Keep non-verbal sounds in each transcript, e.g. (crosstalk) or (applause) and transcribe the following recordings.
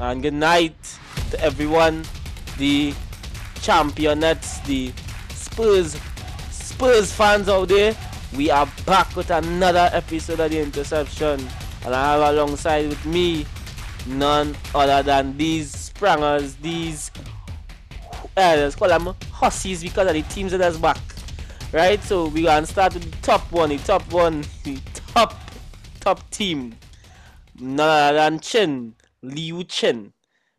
And good night to everyone. The championettes, the Spurs, Spurs fans out there. We are back with another episode of the interception. And I have alongside with me none other than these sprangers, these uh, let's call them hussies because of the teams that is back. Right? So we gonna start with the top one, the top one, (laughs) the top top team. None other than Chin, Liu Chen,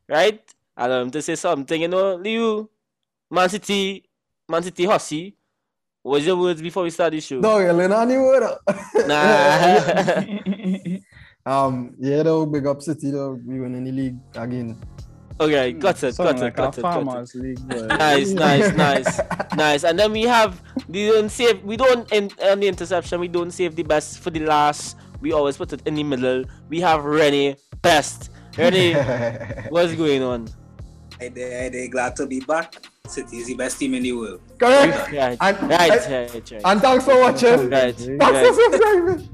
Right? And um, to say something, you know, Liu, Man City, Man City hussy. What's your words before we start the show? No, you're not any word. Nah. (laughs) Um, yeah, though, big up City, though, we win in the league again. okay, got it, Sound got it, like got a it, got it. farmers league, boy. (laughs) nice, nice, nice, nice. And then we have we don't save we don't in on the interception we don't save the best for the last. We always put it in the middle. We have Rennie best. Rennie, (laughs) what's going on? I they, I they glad to be back. City is the best team in the world. Correct. Right, And- right, and- right, right, And thanks for watching. right, Thanks for right, subscribing.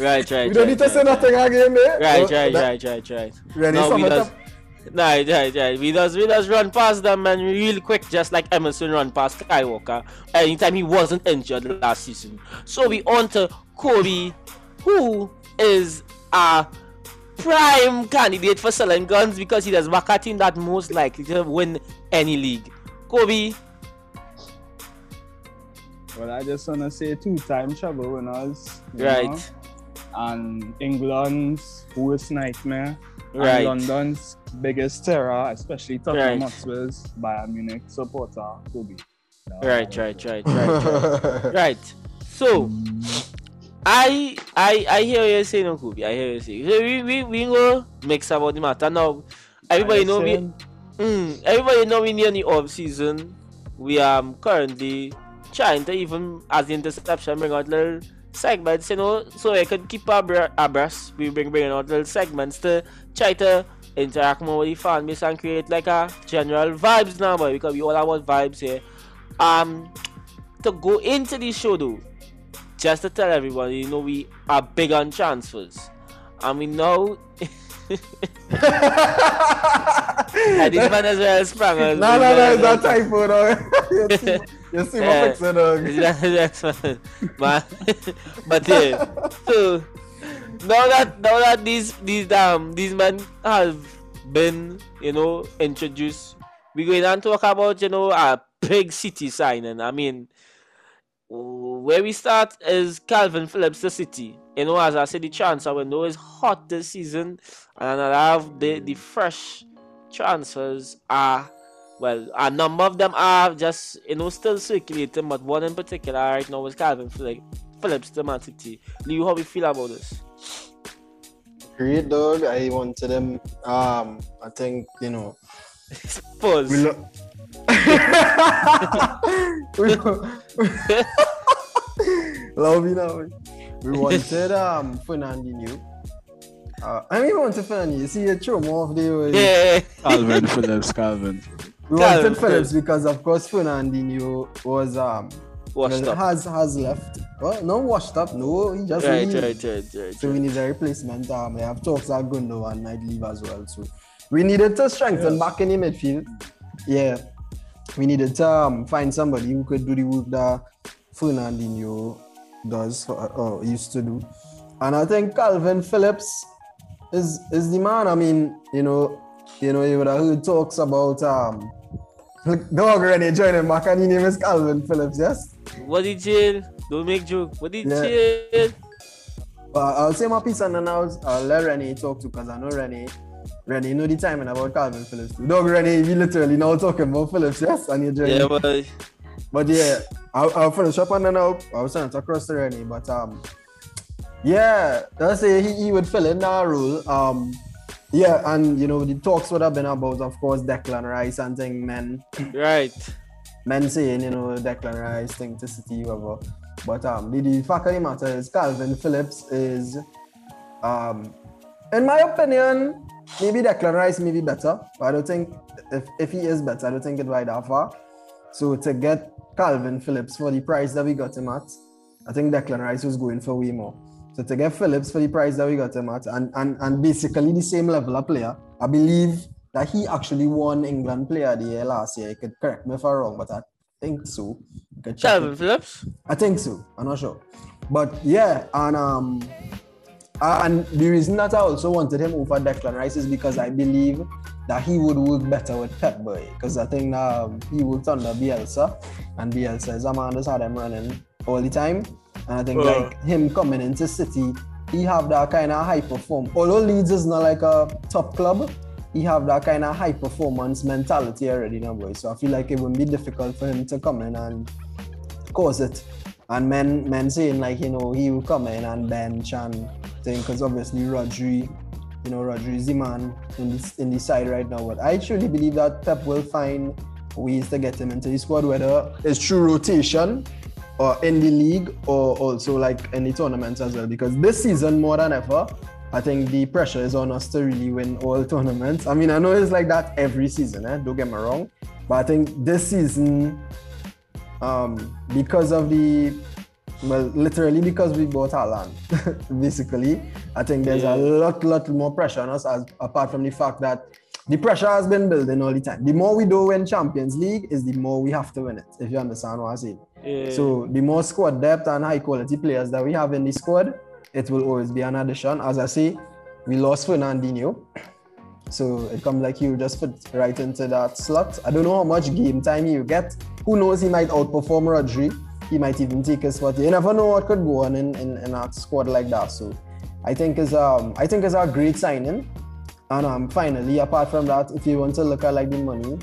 right, right. We don't need to right, say nothing again, mate. Right, Oh, right, that- right, right, right. Ready, No, we sum it does. up. Right, right, right. We just we just run past them man real quick, just like Emerson run past Skywalker uh, anytime he wasn't injured last season. So we on to Kobe, who is a prime candidate for selling guns because he does back a team that most likely to win any league. Kobe, Well, I just wanna say two-time treble winners. you right, know, And England's worst nightmare. right, And London's biggest terror, especially Right. Tottenham Hotspur's Bayern Munich supporter, Kobe. right, right, right, right, right. (laughs) right. So I I I hear you saying no Kobe. I hear you saying. So we we we go mix about the matter now. Everybody know we mm, everybody know we near the off season. We are um, currently trying to even as the interception bring out little segments, you know, so I could keep abra- abreast. We bring bringing out little segments to try to interact more with the fan base and create like a general vibes now, boy, because we all about vibes here. Um, to go into the show though, just to tell everyone, you know, we are big on transfers, and we know. (laughs) man as well sprang. No, no, no, it's not typo, dog. (laughs) you see, you see my picture, dog. That's fine. (laughs) but yeah. So now that now that these these um these men have been you know introduced, we're going to talk about you know a big city signing. I mean, where we start is Kalvin Phillips, the city. You know, as I said, the transfer window is hot this season, and I have the the fresh transfers are well, a number of them are just you know still circulating, but one in particular right now is Kalvin Phillips, the Man City. Leo, how we feel about this? Great, dog. I wanted them. Um, I think, you know, (laughs) we lo- we (laughs) Love you now. We wanted um Fernandinho. Uh, I mean, we wanted Fernandinho. You see, you throw more of the. yeah, Kalvin Phillips, Kalvin. We Kalvin wanted Phillips Phillips. because, of course, Fernandinho was um washed up. has has left. Well, no washed up. No, he just Right, leave. right, right, right. So we need a replacement. Um, we have talks at Gundogan might leave as well. So we needed to strengthen back in the midfield. Yeah, we needed to um, find somebody who could do the work that Fernandinho does for, or used to do. And I think Kalvin Phillips is is the man. I mean, you know, you know, you would have heard talks about um. Dog already joining back and his name is Kalvin Phillips, yes? What did jail? Don't make joke. What did Yeah. jail? Uh, I'll say my piece and then I'll, I'll let Renee talk to because I know Renee. Renee know the timing about Kalvin Phillips. too. Dog Renee, we literally now talking about Phillips, yes? And you're joining. Yeah, but But yeah, I'll, I'll finish up and then I'll, I'll send it across to Rennie. But um, yeah, let's say he, he would fill in that role. Um, yeah, and you know the talks would have been about, of course, Declan Rice and thing men, right. men saying you know Declan Rice thing to City, whatever. But um, the, the fact of the matter is Kalvin Phillips is, um, in my opinion, maybe Declan Rice may be better. But I don't think if, if he is better, I don't think it right that far. So to get Kalvin Phillips for the price that we got him at, I think Declan Rice was going for way more. So to get Phillips for the price that we got him at, and, and, and basically the same level of player I believe that he actually won England Player of the Year last year. You could correct me if I'm wrong, but I think so. You could check Kalvin it. Phillips. I think so. I'm not sure. But yeah, and um uh, and the reason that I also wanted him over Declan Rice is because I believe that he would work better with Pep Boy. Because I think um, he worked under Bielsa, and Bielsa is a man that's had him running all the time. And I think Uh. like him coming into City, he have that kind of high perform. Although Leeds is not like a top club, he have that kind of high performance mentality already now, boy. So I feel like it wouldn't be difficult for him to come in and cause it. And men men saying like you know he will come in and bench and thing because obviously Rodri, you know Rodri is the man in this in the side right now. But I truly believe that Pep will find ways to get him into the squad, whether it's through rotation or in the league or also like in the tournaments as well. Because this season more than ever, I think the pressure is on us to really win all tournaments. I mean, I know it's like that every season, eh? don't get me wrong, but I think this season um, because of the well, literally because we bought our land, (laughs) basically. I think there's Yeah. a lot, lot more pressure on us as apart from the fact that the pressure has been building all the time. The more we do win Champions League is the more we have to win it, if you understand what I say. Yeah. So the more squad depth and high quality players that we have in the squad, it will always be an addition. As I say, we lost Fernandinho. So it comes like you just fit right into that slot. I don't know how much game time you get. Who knows? He might outperform Rodri. He might even take his spot. You never know what could go on in, in, in a squad like that. So I think is um I think is a great signing. And um finally, apart from that, if you want to look at like the money,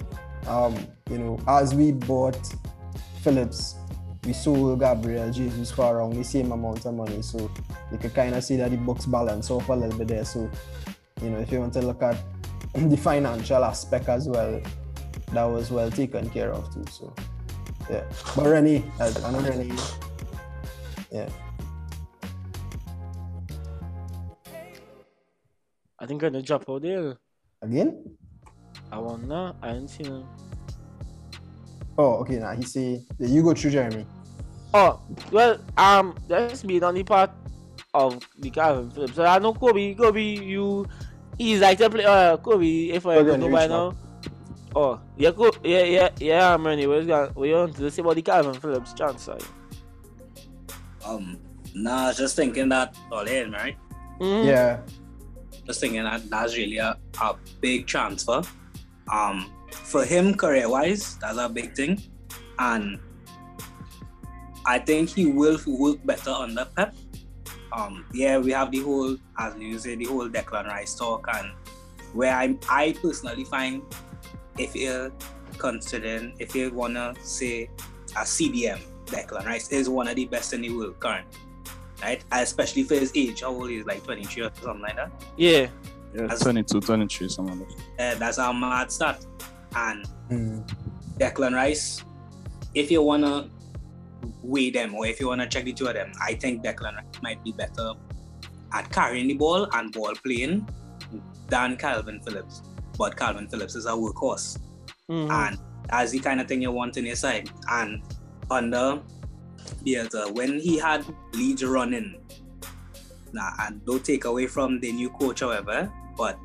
um, you know, as we bought Phillips, we sold Gabriel Jesus for around the same amount of money. So you could kind of see that the books balance off a little bit there. So, you know, if you want to look at (clears throat) the financial aspect as well, that was well taken care of too. So, yeah. But Rennie, I, I know Rennie, yeah. I think I'm gonna drop out there. Again? I want now. I didn't see him. Oh, okay. Now he say, you go through Jeremy. Oh, well, um, that's been on the part of the Kalvin Phillips. So I know Kobe, Kobe, you, he's like the play, uh, Kobe, if I Kobe don't on know the by now. Oh, yeah, go, yeah, yeah, yeah, I'm ready. What's going, what you want to say about the Kalvin Phillips transfer? Um, nah, I was just thinking that all in, right? Mhm. Yeah. Just thinking that that's really a, a big transfer. Um, for him career wise, that's a big thing, and I think he will work better under Pep. Um, yeah, we have the whole, as you say, the whole Declan Rice talk, and where I, I personally find if you're considering, if you wanna say a CDM, Declan Rice is one of the best in the world currently, right? Especially for his age, how old he is, like 23 or something like that. Yeah, Yeah, As- 22, 23, something like that. Uh, that's a mad start. And Mm. Declan Rice, if you wanna weigh them or if you wanna check the two of them, I think Declan Rice might be better at carrying the ball and ball playing than Kalvin Phillips. But Kalvin Phillips is a workhorse. Mhm. and that's the kind of thing you want in your side. And under Bielsa, when he had Leeds running, nah, and don't take away from the new coach, however, but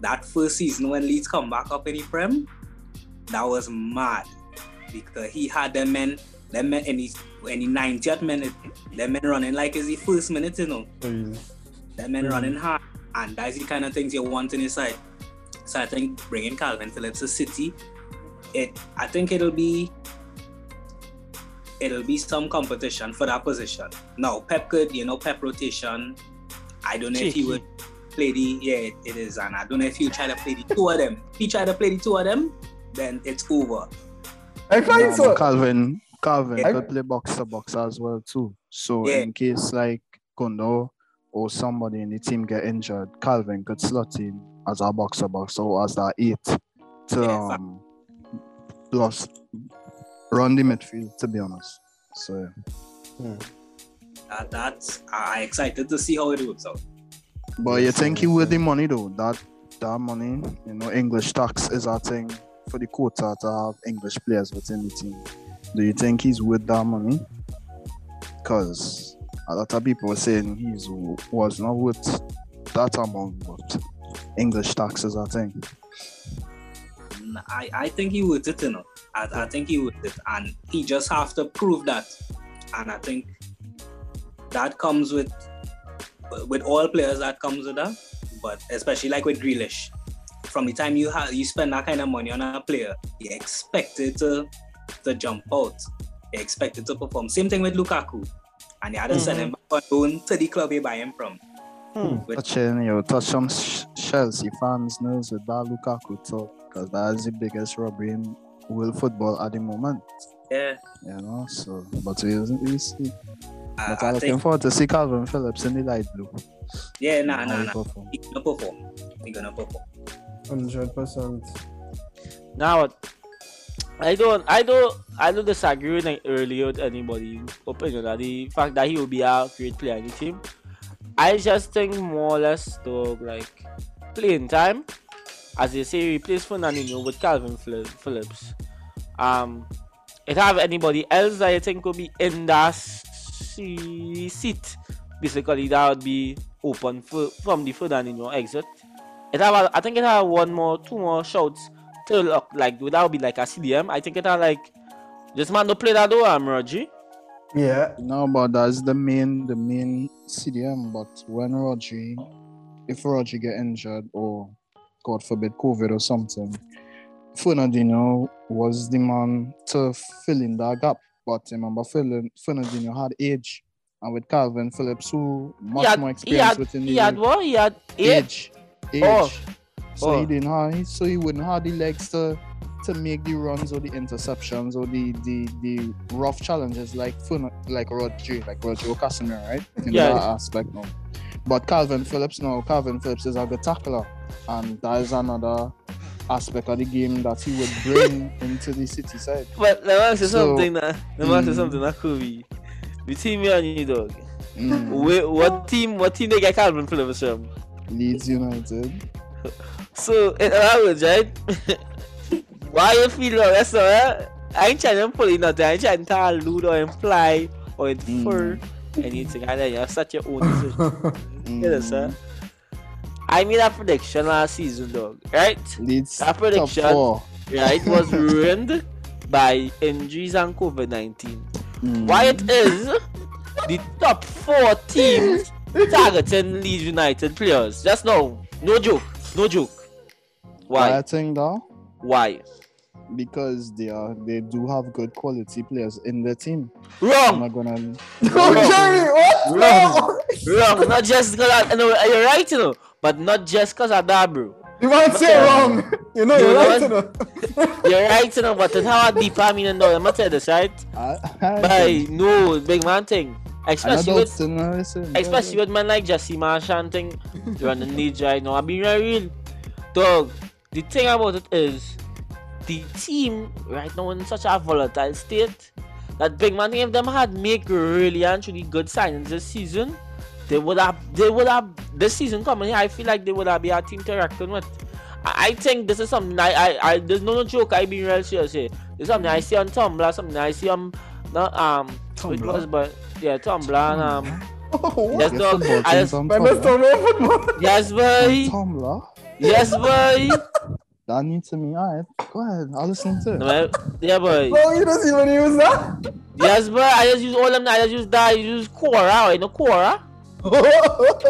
that first season when Leeds come back up in the Prem, that was mad because he had them men, them men in the, in the 90th minute, them men running like it's the first minute, you know. Them men Mhm. running hard, and that's the kind of things you want in your side. So I think bringing Kalvin Phillips to City, it I think it'll be it'll be some competition for that position. Now Pep could, you know, Pep rotation. I don't know if he would play the yeah it, it is, and I don't know if he'll try to play the two of them. If he try to play the two of them, then it's over. I find No, so. Kalvin, Kalvin Yeah. could play box to box as well too. So Yeah. in case like Kondo or somebody in the team get injured, Kalvin could slot in as a box to box or as that eight to um plus run the midfield. To be honest, so yeah. That, that's I excited to see how it works out. But you think he yes, with the money though? That that money, you know, English tax is a thing for the quota to have English players within the team. Do you think he's with that money? Because a lot of people were saying he's was not worth that amount, but English taxes, I think. N- I, I think he would it, you know. I, I think he would it, and he just have to prove that. And I think that comes with with all players. That comes with that, but especially like with Grealish, from the time you have you spend that kind of money on a player, you expect it to to jump out. You expect it to perform. Same thing with Lukaku, and you had to send mm-hmm. him back on loan to the club you buy him from. Hmm. With- Touching, you know, touch some Sh- Chelsea fans' nerves with that Lukaku talk, because that is the biggest robbery in world football at the moment. yeah, You know, so but we, we see. I, But I I'm looking think forward to see Kalvin Phillips in the light blue. yeah, nah, How nah, he nah. perform. He gonna perform. He gonna perform. Hundred percent. Now? I don't, I don't, I don't disagree with like, earlier with anybody's opinion that the fact that he will be a great player in the team. I just think more or less to like playing time, as they say, replace Fernandinho with Kalvin Phillips. Um, it have anybody else that I think could be in that seat. Basically, that would be open for, from the Fernandinho exit. It have, a- I think it have one more, two more shouts to look like that be like a CDM. I think it have like this man no play that though, I'm Roger. Yeah. No, but that's the main the main CDM. But when Rodri, if Rodri get injured or God forbid COVID or something, Fernandinho was the man to fill in that gap. But remember, Fernan- Fernandinho had age, and with Kalvin Phillips, who much had, more experience had, within he had what? He had eight. age, age. Oh. So Oh. he didn't have, so he wouldn't have the legs to to make the runs or the interceptions or the the, the rough challenges like Fun- like Rodri, like Rodri Casemiro, right? In Yeah. that aspect now. But Kalvin Phillips, no, Kalvin Phillips is a good tackler, and that is another aspect of the game that he would bring (laughs) into the city side. But let me ask you So, something that let me ask you mm. something that could be between me and you dog. Mm. Wait, what team what team they get Kalvin Phillips from? Leeds United. (laughs) So in other words, right? (laughs) Why you feel like that's uh, I ain't trying to pull in nothing, I ain't trying to allude or imply or infer anything. I know you have such your own decision. (laughs) Mm. Yes, sir. I made a prediction last season, dog. Right? Leeds That prediction. Right? Was (laughs) ruined by injuries and COVID 19. Mm. Why it is the top four teams targeting Leeds United players. Just no, no joke, no joke. Why think though? Why? Because they are they do have good quality players in their team. I'm Wrong, not gonna (laughs) No, Jerry, what? Wrong. wrong. Not just because I, no, you're right, you know, but not just because of that, bro. You might say wrong. (laughs) You know, You you're right. what? You know. You're right, you know, but it's how a deeper meaning, though. I'm gonna tell you this, right? I, I By no big man thing, I especially with still listen. especially with man like Jesse Marsch and thing running Leeds right now. I mean, very real. Dog, the thing about it is, the team right now in such a volatile state that big man, if them had make really and truly good signings this season, they would have, they would have, this season coming here, I feel like they would have be a team to reckon with. I I think this is something I, I, I there's no joke I being real serious here. There's something I see on Tumblr, something I see on, not, um, it was, but yeah, Tumblr and, um, (laughs) Oh, Yes, dog. I just, on Man, top, let's yeah? talk about football. yes, boy. Tumblr. Yes, boy. That new to me. Alright, go ahead. I'll listen to it. No, yeah, boy. No, you don't even use that. Yes, boy. I just use all of them. I just use that. I use Quora. You know Quora. (laughs) Yeah,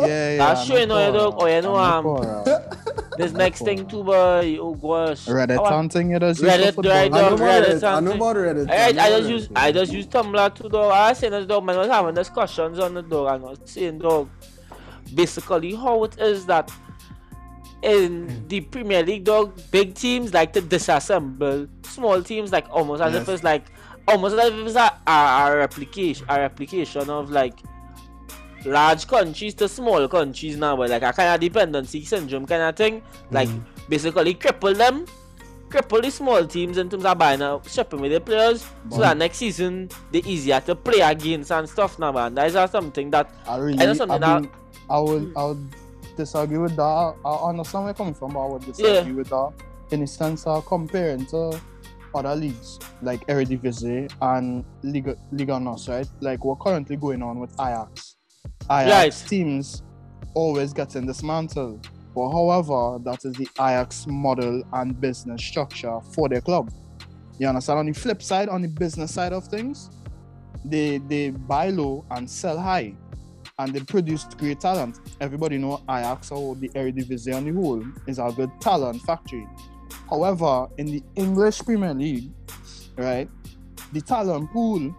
yeah. That's I sure you know you oh, you know, I um. (laughs) This next thing too, boy. Oh gosh. Reddit I- hunting, it is. Reddit, right, I know dog. Reddit it. I know something. about Reddit. I, I just use. I just use Tumblr too though. I seen this dog man was having discussions on the dog and was saying dog basically how it is that in hmm. the Premier League dog big teams like to disassemble small teams like almost as if it's like almost as if it's a, a, a replication a replication of like large countries to small countries now but like a kind of dependency syndrome kind of thing. Like hmm. basically cripple them cripple the small teams in terms of buying and shipping with the players so that next season they easier to play against and stuff now man. That is something that I really, I know something I, that- I would, I would disagree with that. I, understand where you're coming from, but I would disagree Yeah. with that in the sense of comparing to other leagues like Eredivisie and Liga, Liga NOS, right? Like what's currently going on with Ajax. Ajax Right. teams always getting dismantled. But however, that is the Ajax model and business structure for their club. You understand? On the flip side, on the business side of things, they they buy low and sell high. And they produce great talent. Everybody know Ajax or the Eredivisie on the whole is a good talent factory. However, in the English Premier League, right, the talent pool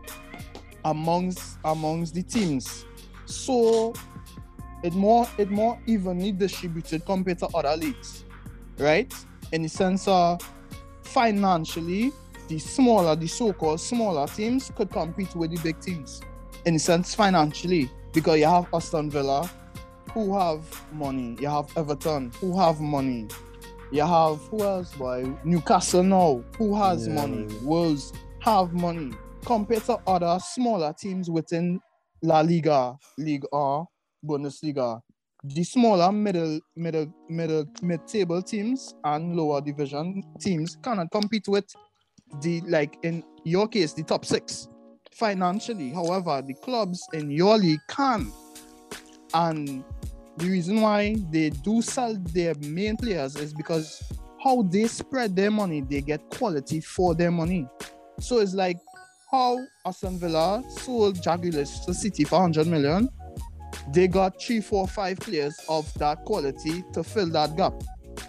amongst amongst the teams so it more it more evenly distributed compared to other leagues, right? In the sense of financially, the smaller, the so-called smaller teams could compete with the big teams. In the sense financially, because you have Aston Villa, who have money. You have Everton, who have money. You have who else? Boy, Newcastle now, who has Yeah. money. Wolves have money compared to other smaller teams within La Liga, League R, Bundesliga. The smaller middle, middle, middle, mid-table teams and lower division teams cannot compete with the like in your case the top six financially. However, the clubs in your league can, and the reason why they do sell their main players is because how they spread their money, they get quality for their money. So it's like how Aston Villa sold Grealish to City for 100 million. They got three, four, five players of that quality to fill that gap.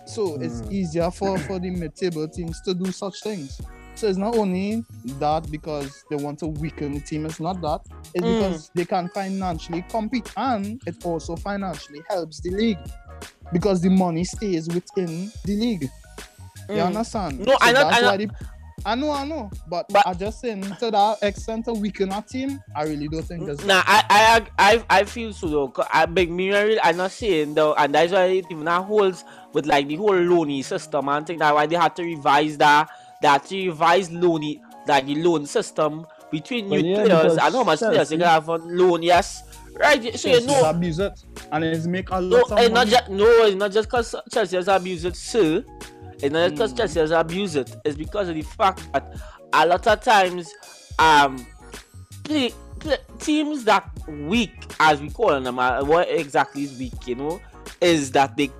So it's Mm. easier for, for the mid-table teams to do such things. So it's not only that because they want to weaken the team, it's not that. It's Mm. because they can financially compete and it also financially helps the league because the money stays within the league. You Mm. understand? No, I know- I know- the- I know, I know, but, But- I just saying to that extent to weaken our team, I really don't think that's Nah, I, I, I, I feel so though. I beg me, I'm not saying though, and that's why it even that holds with like the whole loany system and think that why they had to revise that, that to revise loany, like the loan system between Well, new yeah, players and how much players you can have on loan. Yes, right. So you know, abuse it and it's make a no, lot of it's not just no, it's not just because Chelsea has abused it, sir. It's not just because Mm. Chelsea has abused it. It's because of the fact that a lot of times, um, play, play, teams that weak, as we call them, uh, what exactly is weak, you know, is that they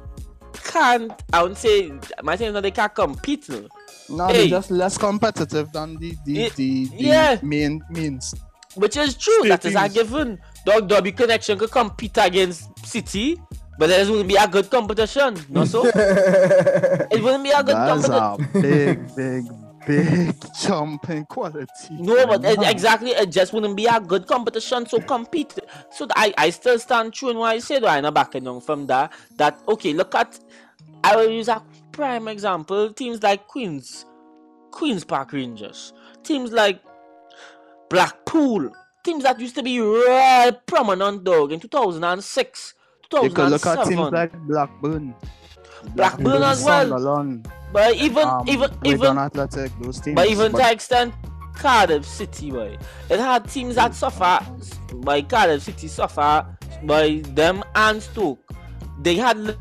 can't. I would say, my thing is that they can't compete. No? No, Hey. they're just less competitive than the the, Ye- the, the yeah. main means. Which is true. State that is a given. Dog Derby Connection could compete against City, but there wouldn't be a good competition. No, so (laughs) it wouldn't be a good That's competition. a big, (laughs) big, big jump in quality. No, but it, exactly, it just wouldn't be a good competition. So compete. So I, I still stand true in what I said. I'm not backing down from that. That okay. Look at. I will use a prime example. Teams like Queens, Queens Park Rangers. Teams like Blackpool. Teams that used to be real prominent dog in 2006, You could look at 2007. teams like Blackburn, Blackburn as well. Sunderland, But even um, even even Athletic, those teams. But even but... to extent, Cardiff City, boy, it had teams that suffer by Cardiff City suffer by them and Stoke. They had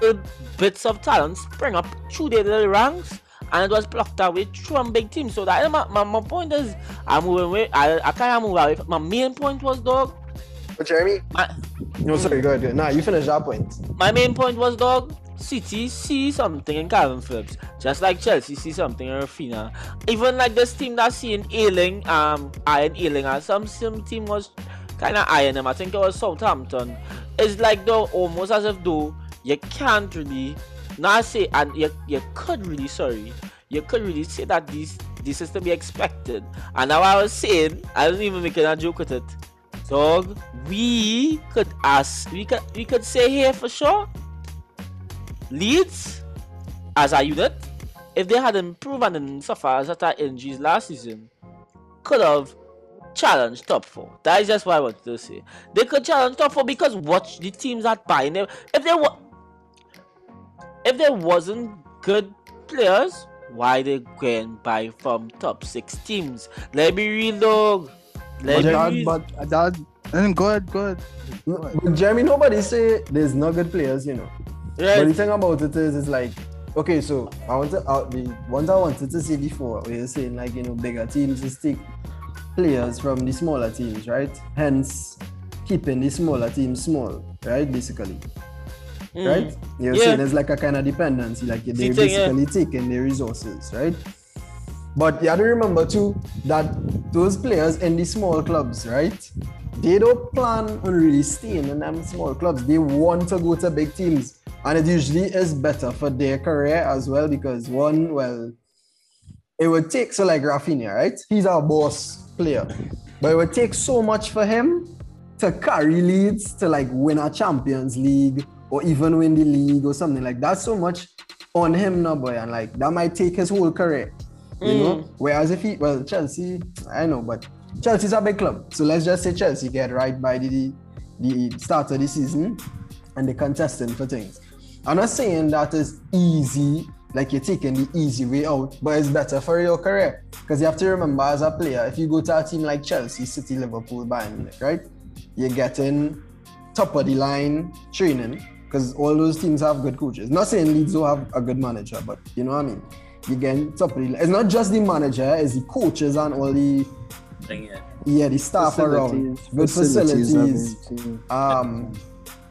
little bits of talent spring up through their little ranks, and it was plucked away from big teams. So that my, my, my point is, I'm moving away. I, I can't move away. My main point was, dog. But Jeremy, My, no, sorry, go ahead. go ahead. Nah, you finish that point. my main point was, dog. City see something in Kalvin Phillips, just like Chelsea see something in Raphinha. Even like this team that's seeing Ailing, um, Iron Ailing, and some some team was kind of eyeing him. I think it was Southampton. It's like though almost as if though you can't really not say, and you you could really sorry, you could really say that this this is to be expected. And now I was saying, I wasn't even making a joke with it. Dog, we could ask, we could we could say here for sure. Leeds, as a unit, if they had improved and didn't suffer as attack injuries last season, could have challenged top four. That is just what I wanted to say. They could challenge top four because watch the teams that buying them. If they were, if there wasn't good players, why they going buy from top six teams? Let me real dog. Let But me that, real. but that, and go ahead, go ahead. No, but Jeremy, nobody say there's no good players, you know. But the thing about it is, it's like, okay, so I want to, uh, the ones I wanted to say before, we were saying like, you know, bigger teams just take players from the smaller teams, right? Hence, keeping the smaller teams small, right? Basically. Mm. right? You're Yeah. saying it's like a kind of dependency, like they're Cheating, yeah. basically taking their resources, right? But you have to remember too that those players in the small clubs, right? They don't plan on really staying in them small clubs. They want to go to big teams. And it usually is better for their career as well because one, well, it would take so like Raphinha, right? He's our boss player. But it would take so much for him to carry Leeds to like win a Champions League or even win the league or something like that. So much on him now, boy, and like that might take his whole career. You know? Hmm. Whereas if he well, Chelsea, I know, but Chelsea's a big club. So let's just say Chelsea get right by the the start of the season and they're contesting for things. I'm not saying that is easy, like you're taking the easy way out, but it's better for your career. Because you have to remember as a player, if you go to a team like Chelsea, City, Liverpool, Bayern Munich, right? You're getting top of the line training because all those teams have good coaches. Not saying Leeds don't have a good manager, but you know what I mean? You get top of the. It's not just the manager, it's the coaches and all the Thing, yeah. yeah, the staff around. Good facilities. everything. Um,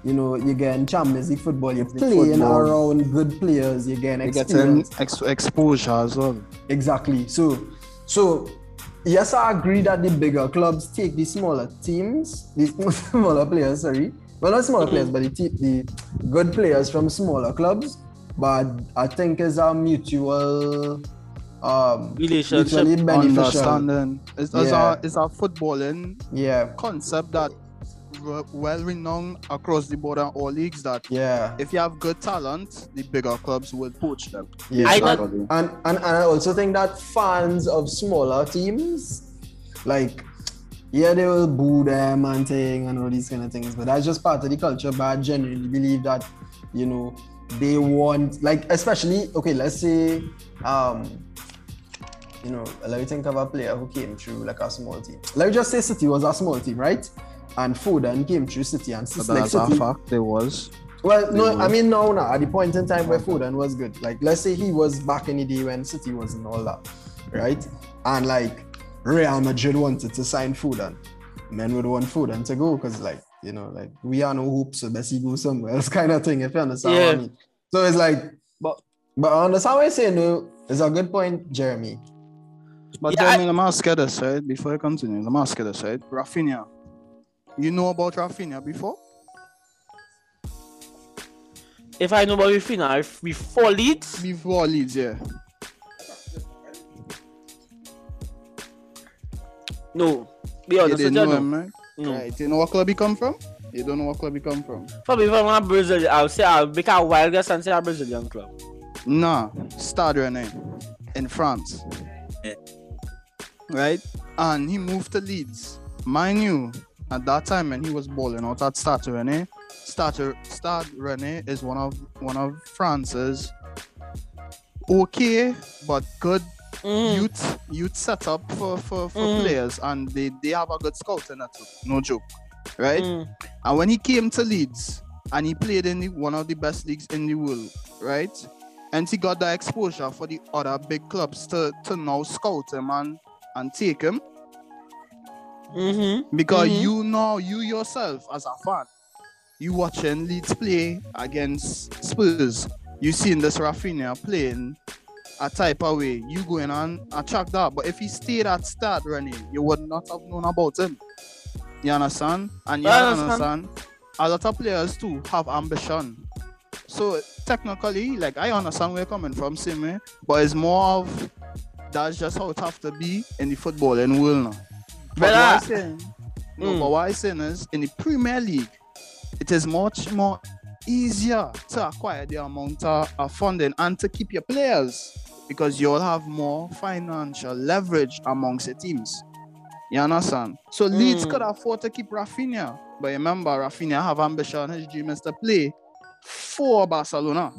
you know, you're getting Champions League football, you're League playing football. around good players, you're getting You get experience. ex- exposure as well. Exactly. So, so yes, I agree that the bigger clubs take the smaller teams, the (laughs) smaller players. Sorry, well, not smaller players, but the, te- the good players from smaller clubs. But I think it's a mutual, um, Relationship. mutually beneficial. Understanding. It's, it's, Yeah. a, it's a footballing Yeah, concept that well renowned across the board and all leagues that yeah, if you have good talent, the bigger clubs will poach them. yeah. I and, and and I also think that fans of smaller teams, like. Yeah, they will boo them and thing and all these kind of things, but that's just part of the culture. But I genuinely believe that, you know, they want like especially okay, let's say um you know, let me think of a player who came through like a small team. Let me just say City was a small team, right? And Foden came through City and So like City. fact. There was. Well, no, They I mean no, no. At the point in time where Foden was good, like let's say he was back in the day when City wasn't all that, right? And like Real Madrid wanted to sign Foden, men would want Foden to go because like you know, like we are no hope, so best he go somewhere else, (laughs) kind of thing. If you understand what I Yeah. mean. So it's like, But but I understand what you're saying. No, it's a good point, Jeremy. but Yeah, I- Jeremy, let me ask you this, right? Before you continue, let me ask you this, right? Raphinha. You know about Raphinha before? If I know about Raphinha, if we four Leeds, Before Leeds, yeah. No. Be You honest with didn't you, know no. him, right? no. Right. You know what club he come from? You don't know what club he come from? If I'm a Brazilian, I'll say I'll make a wild guess and say a Brazilian club. Nah, Stade Rennais in France. Yeah. Right? And he moved to Leeds. Mind you, at that time when he was balling out at Stade Rennais, Stade, Stade Rennais is one of one of France's okay but good Mm. youth youth setup for, for, for Mm. players and they, they have a good scout, scouting network, no joke. Right? Mm. And when he came to Leeds and he played in the, one of the best leagues in the world, right? And he got that exposure for the other big clubs to, to now scout him and, and take him. Mm-hmm. Because Mhm. you know, you yourself as a fan, you watching Leeds play against Spurs. You seen this Raphinha playing a type of way. You going on attract that. But if he stayed at Stade Rennais, you would not have known about him. You understand? And you I understand. understand. a lot of players too have ambition. So technically, like I understand where you're coming from, Simi, but it's more of that's just how it have to be in the footballing world now. But But, what I'm saying, no, mm. but what I'm saying is in the Premier League, it is much more easier to acquire the amount of, funding and to keep your players because you'll have more financial leverage amongst the teams. You understand? So Leeds Mm. could afford to keep Raphinha, but remember, Raphinha have ambition. His dream is to play for Barcelona.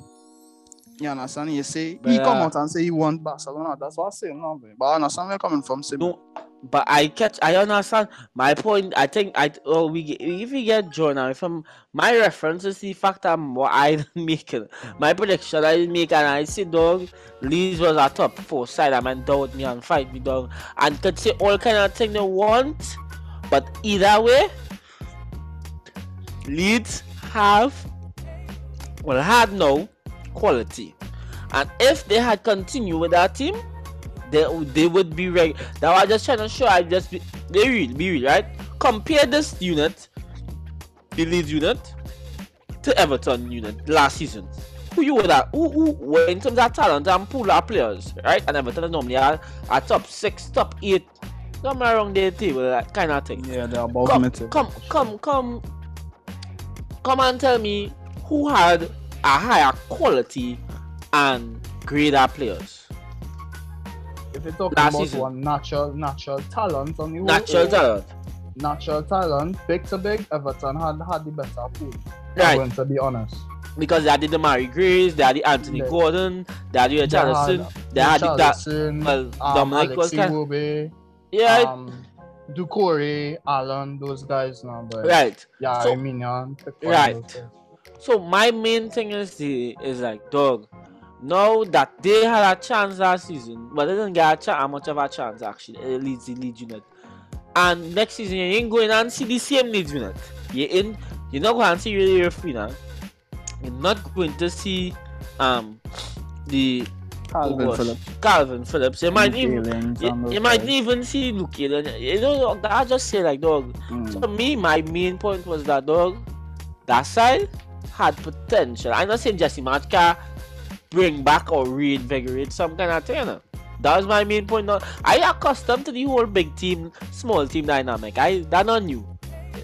You understand? You say he come uh, out and say he want Barcelona. That's what I say. No. But I understand where you're coming from, Sim. No, but I catch. I understand my point. I think I. Oh, we if we get if I'm my reference is the fact I'm what I (laughs) making mm. my prediction I make and I say dog Leeds was a top four side. I mean doubt me and fight me dog and could say all kind of thing they want, but either way, Leeds have well had no quality. And if they had continued with that team, they, they would be ready. That was just trying to show I just be, they real, be real, right? Compare this unit, the Leeds unit, to Everton unit last season. Who you would have who, who were in terms of talent and pool of players, right? And Everton normally are, are top six, top eight, somewhere around the table, that kind of thing. Yeah, they're above Come, mid. come, come, come, come and tell me who had a higher quality and greater players. If you're talking Last about season. one natural, natural talent on the whole, Natural talent. natural talent, big to big, Everton had had the better pool. Right. going to be honest. Because they had the Mary Grace, they had the Anthony. Gordon, they had the Richarlison, they had the that. Richarlison, Well, um, Dominic was kind Yeah, um, Doucouré, Allan, those guys now, but right. yeah, So- I mean, yeah, Right. So my main thing is the is like dog. Now that they had a chance last season, but they didn't get a chance, much of a chance actually. It leads the Leeds unit. And next season you ain't going and see the same Leeds unit. You in you're not going to see really free now. You're not going to see um the Kalvin Phillips. Kalvin Phillips. You might even you, you might even see Luke. You know, I just say like dog. Mm. To me, my main point was that dog, that side had potential. I'm not saying Jesse can bring back or reinvigorate some kind of know. That was my main point. Now, I accustomed to the whole big team, small team dynamic. I that not new.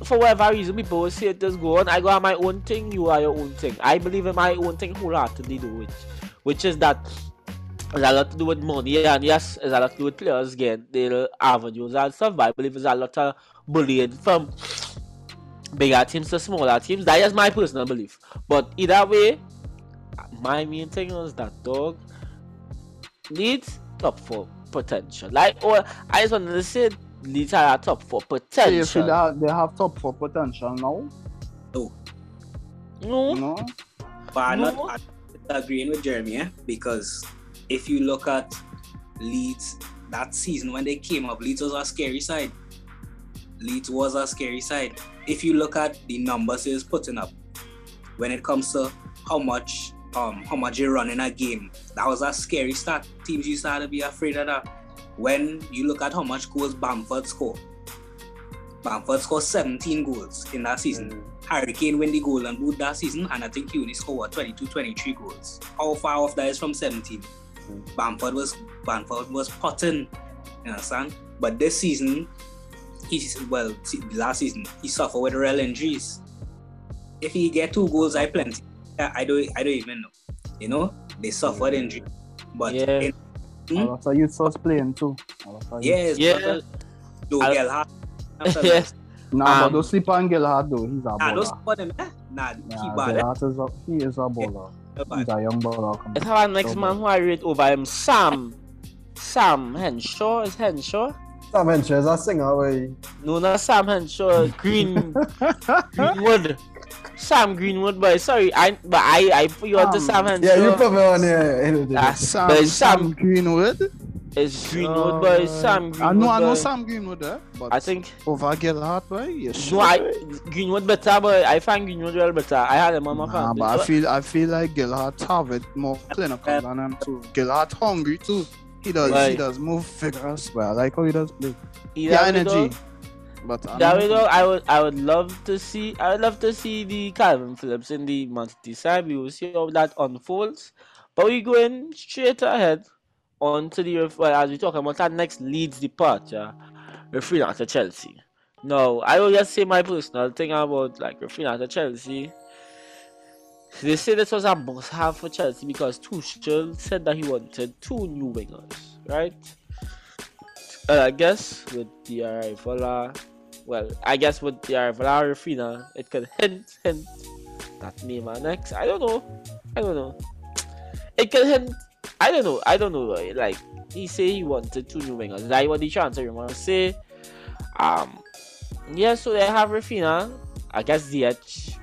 For whatever reason, people will say it just go on. I go have my own thing, you are your own thing. I believe in my own thing wholeheartedly, though, which, which is that it's a lot to do with money, and yes, it's a lot to do with players getting their avenues and stuff. But I believe it's a lot of bullying from bigger teams to smaller teams. That is my personal belief. But either way, my main thing was that dog needs top four potential. Like, or I just wanted to say Leeds are top four So you feel potential. that they have top four potential now? No, No? But I'm No. not I'm agreeing with Jeremy, eh? because if you look at Leeds that season when they came up, Leeds was a scary side. Leeds was a scary side. If you look at the numbers he's putting up, when it comes to how much um how much you run in a game, that was a scary start. Teams used to have to be afraid of that. When you look at how much goals Bamford scored, Bamford scored 17 goals in that season. Hurricane win the Golden Boot that season, and I think he only scored 22, 23 goals. How far off that is from 17? Bamford was Bamford was potting, you understand? But this season, he's well, last season he suffered with real injuries. If he get two goals, I plenty. I I don't, I don't even know. You know, they suffered injury, but Yeah. in- A lot of youths was playing too. A lot yes, Yeah. do I- Gelhardt. after (laughs) that. yes, Nah, Um, but don't sleep on Gelhardt though. He's a Nah, don't baller. support him, eh? Nah, Nah, keep bad. Gelhardt is a, he is a baller. He's a young baller. come let's have our next So man who I rate over him, Sam. Sam Henshaw is Henshaw. Sam Henshaw is a singer where No, not Sam Henshaw. Green (laughs) Greenwood. Sam Greenwood, boy. Sorry, I but I I put you on to Um, Sam Henshaw. Yeah, you put me on here. Ah, Sam, but Sam, Sam. Greenwood. It's Greenwood, boy. Sam Greenwood. I know, I know boy. Sam Greenwood, eh? But I think over Gelhardt, boy. You no, sure? I Greenwood better, but I find Greenwood well better. I had him on my Nah, fan. but I feel I feel like Gelhardt have it more clinical than him too. Gelhardt hungry too. He does he does move vigorous. But I like how he does play. Either Yeah, way, energy. though- But I That know- way, I would I would love to see I would love to see the Kalvin Phillips in the Man City side. We will see how that unfolds. But we're going straight ahead on to the well, as we talk about that next Leeds departure, Raphinha to Chelsea. Now, I will just say my personal thing about like Raphinha to Chelsea. They say this was a must have for Chelsea because Tuchel said that he wanted two new wingers, right? Uh, I guess with the arrival, uh, well, I guess with the arrival of Raphinha, it could hint, hint that Neymar next. I don't know. I don't know. It could hint. I don't know. I don't know. Like he say he wanted two new wingers. That what the transfer rumor say. Um, yeah. So they have Raphinha. I guess Ziyech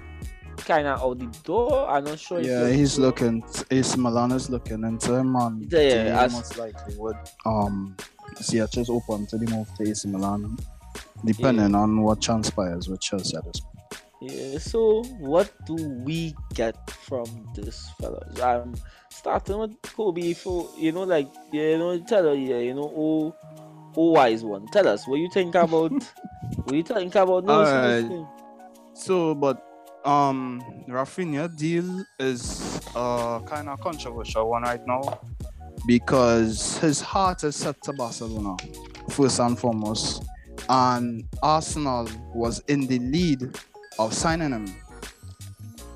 kind of out the door. I'm not sure. Yeah, he- he's looking. AC Milan is looking into him, and Yeah, yeah, most likely would. Um, Ziyech is open to the move to AC Milan, depending on what transpires with Chelsea at this point. Yeah, so what do we get from this, fellas? I'm starting with Kobe for you know, like you know, tell her, yeah, you know, oh, oh, wise one. Tell us what you think about. (laughs) what you think about no Alright. So, but um, Raphinha deal is uh kind of controversial one right now because his heart is set to Barcelona first and foremost, and Arsenal was in the lead of signing him.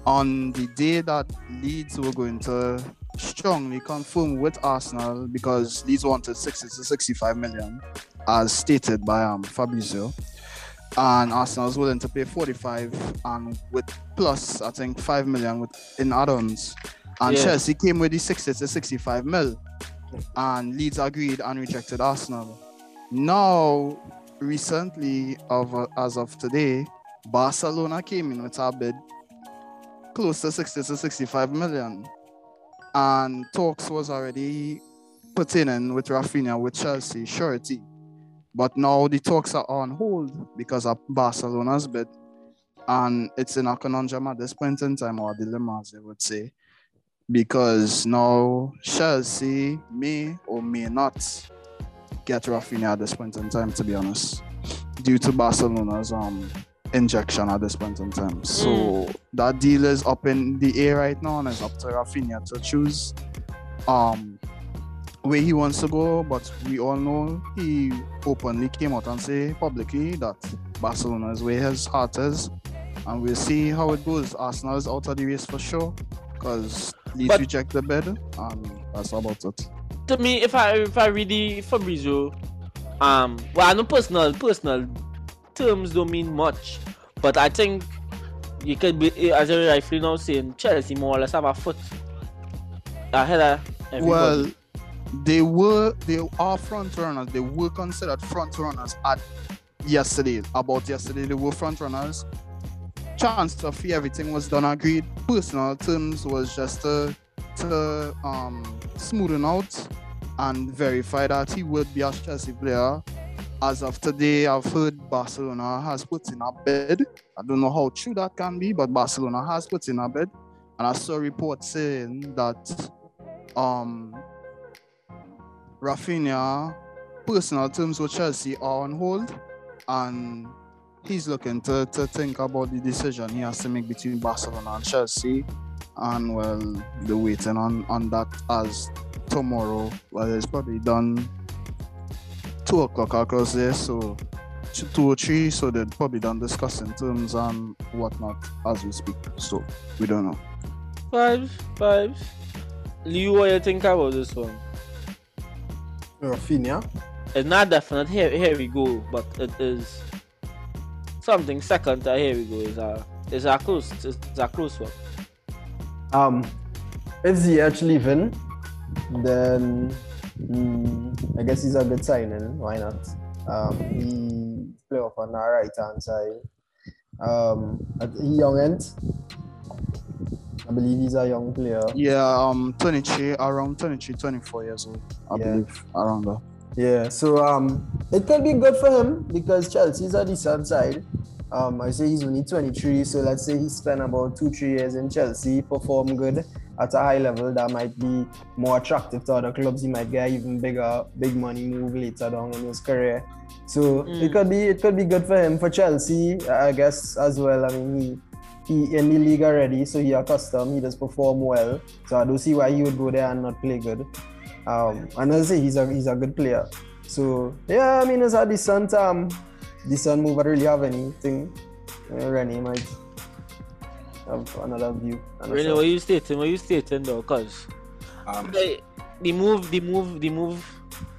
On the day that Leeds were going to strongly confirm with Arsenal because Leeds wanted 60 to 65 million, as stated by um, Fabrizio and Arsenal was willing to pay 45 and with plus I think 5 million with in add-ons. And Yeah. Chelsea came with the 60 to 65 mil and Leeds agreed and rejected Arsenal. Now recently of as of today Barcelona came in with a bid close to 60 to 65 million and talks was already put in with Raphinha with Chelsea surety but now the talks are on hold because of Barcelona's bid. And it's in a conundrum at this point in time, or dilemma, as they would say. Because now Chelsea may or may not get Raphinha at this point in time, to be honest, due to Barcelona's um injection at this point in time. So that deal is up in the air right now, and it's up to Raphinha to choose um where he wants to go, but we all know he openly came out and say publicly that Barcelona is where his heart is, and we'll see how it goes. Arsenal is out of the race for sure, because Leeds But- reject the bid, and that's about it. To me, if I if I read the Fabrizio, um, well, I know personal personal terms don't mean much, but I think you could be as a rightfully now saying Chelsea more or less have a foot ahead of everybody. Well, they were they are front runners. They were considered front runners at yesterday. About yesterday, they were front runners. Transfer fee, everything was done agreed. Personal terms was just to to um smoothen out and verify that he would be a Chelsea player. As of today, I've heard Barcelona has put in a bid. I don't know how true that can be, but Barcelona has put in a bid. And I saw reports saying that um Raphinha personal terms with Chelsea are on hold and he's looking to, to think about the decision he has to make between Barcelona and Chelsea and well the waiting on, on that as tomorrow well it's probably done two o'clock across there so two or three so they're probably done discussing terms and whatnot as we speak so we don't know Five, five. Leo, what you think about this one? Raphinha. It's not definite. Here, here we go, but it is something second. To here we go. Is a, is a close, it's a close one. Um, if actually leaving, then mm, I guess he's a good signing. Why not? Um, he play off on the right hand side. Um, at- he young end. I believe he's a young player. Yeah, um, 23, around 23, 24 years old, I Yeah. believe, around that. Yeah, so um, it could be good for him because Chelsea's a decent side. Um, I say he's only 23, so let's say he spent about two, three years in Chelsea, perform good at a high level. That might be more attractive to other clubs. He might get even bigger, big money move later down in his career. So Mm. it could be, it could be good for him for Chelsea, I guess as well. I mean, he he in the league already, so he accustomed. He does perform well, so I don't see why he would go there and not play good. Um, and as I say, he's a he's a good player. So yeah, I mean, it's a decent um, decent move. I don't really have anything. Uh, Rennie might have another view. and Really, stuff. what you stating? What you stating though? Cause Um, the, the move, the move, the move,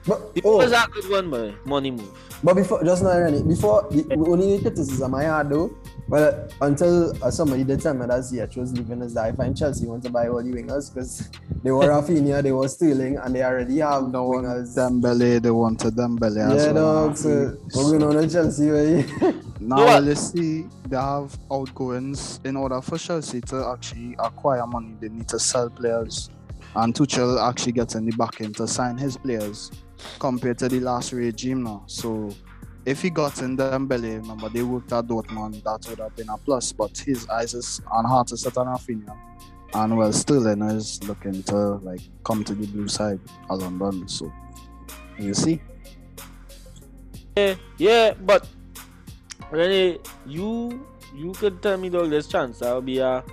But, the oh, move is a good one, boy. Money move. But before just now, Rennie, before the only criticism I had though, well, until uh, somebody did tell me that Ziyech was leaving is that I find Chelsea want to buy all the wingers because (laughs) they were (laughs) Raphinha, they were Sterling, and they already have No one wingers. Dembele, they wanted Dembele as Yeah, well. dog. So we're going on to Chelsea way. (laughs) Now, No, let's see, they have outgoings. In order for Chelsea to actually acquire money, they need to sell players. And Tuchel actually gets in the back end to sign his players compared to the last regime now. So if he got in Dembele, remember they worked at Dortmund, that would have been a plus. But his eyes is on heart is set on Raphinha, and well, Sterling is looking to like come to the blue side as I'm done. So you see, Yeah, yeah, but really, you you could tell me dog there's chance that will be a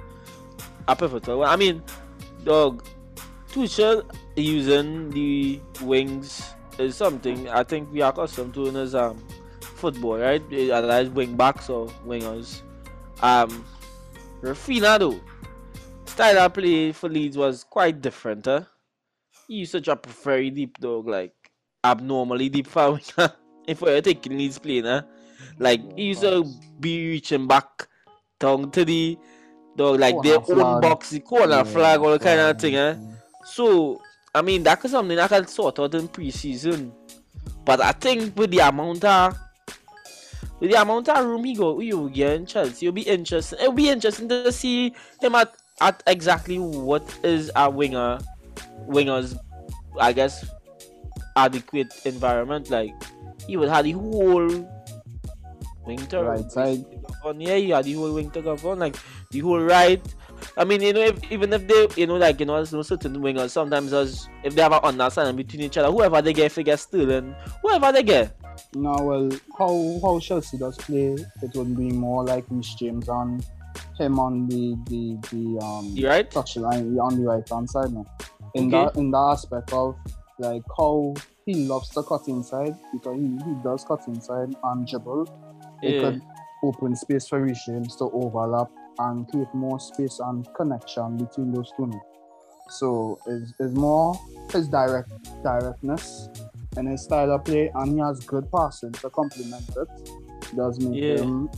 a perfect one. I mean, dog, Tuchel using the wings is something I think we are accustomed to in his um football, right? As wing backs or wingers. Um, Raphinha though, style of play for Leeds was quite different, huh? He used to drop very deep dog, like abnormally deep for winger. (laughs) if we're taking Leeds playing, huh? Like he used to be reaching back down to the dog like Corner their own box, the corner Yeah, flag, all kind of thing, eh? So I mean that is something I can sort out in pre-season. But I think with the amount of with the amount of room he go you get in Chelsea, it'll be interesting. It'll be interesting to see him at, at exactly what is a winger wingers I guess adequate environment. Like he would have the whole wing to Right side. on yeah, you had the whole wing to go on, like the whole right. I mean, you know, if, even if they, you know, like you know, there's no certain wingers. Sometimes, as if they have an understanding between each other, whoever they get, figure still, and whoever they get. No, well, how how Chelsea does play, it would be more like Miss James and him on the the the um You right? touchline on the right hand side now. In Okay. that in that aspect of like how he loves to cut inside because he, he does cut inside and dribble. It Yeah. could open space for Reece James to overlap and create more space and connection between those two. So it's, it's more his direct directness and his style of play and he has good passing to complement it. Does make Yeah. him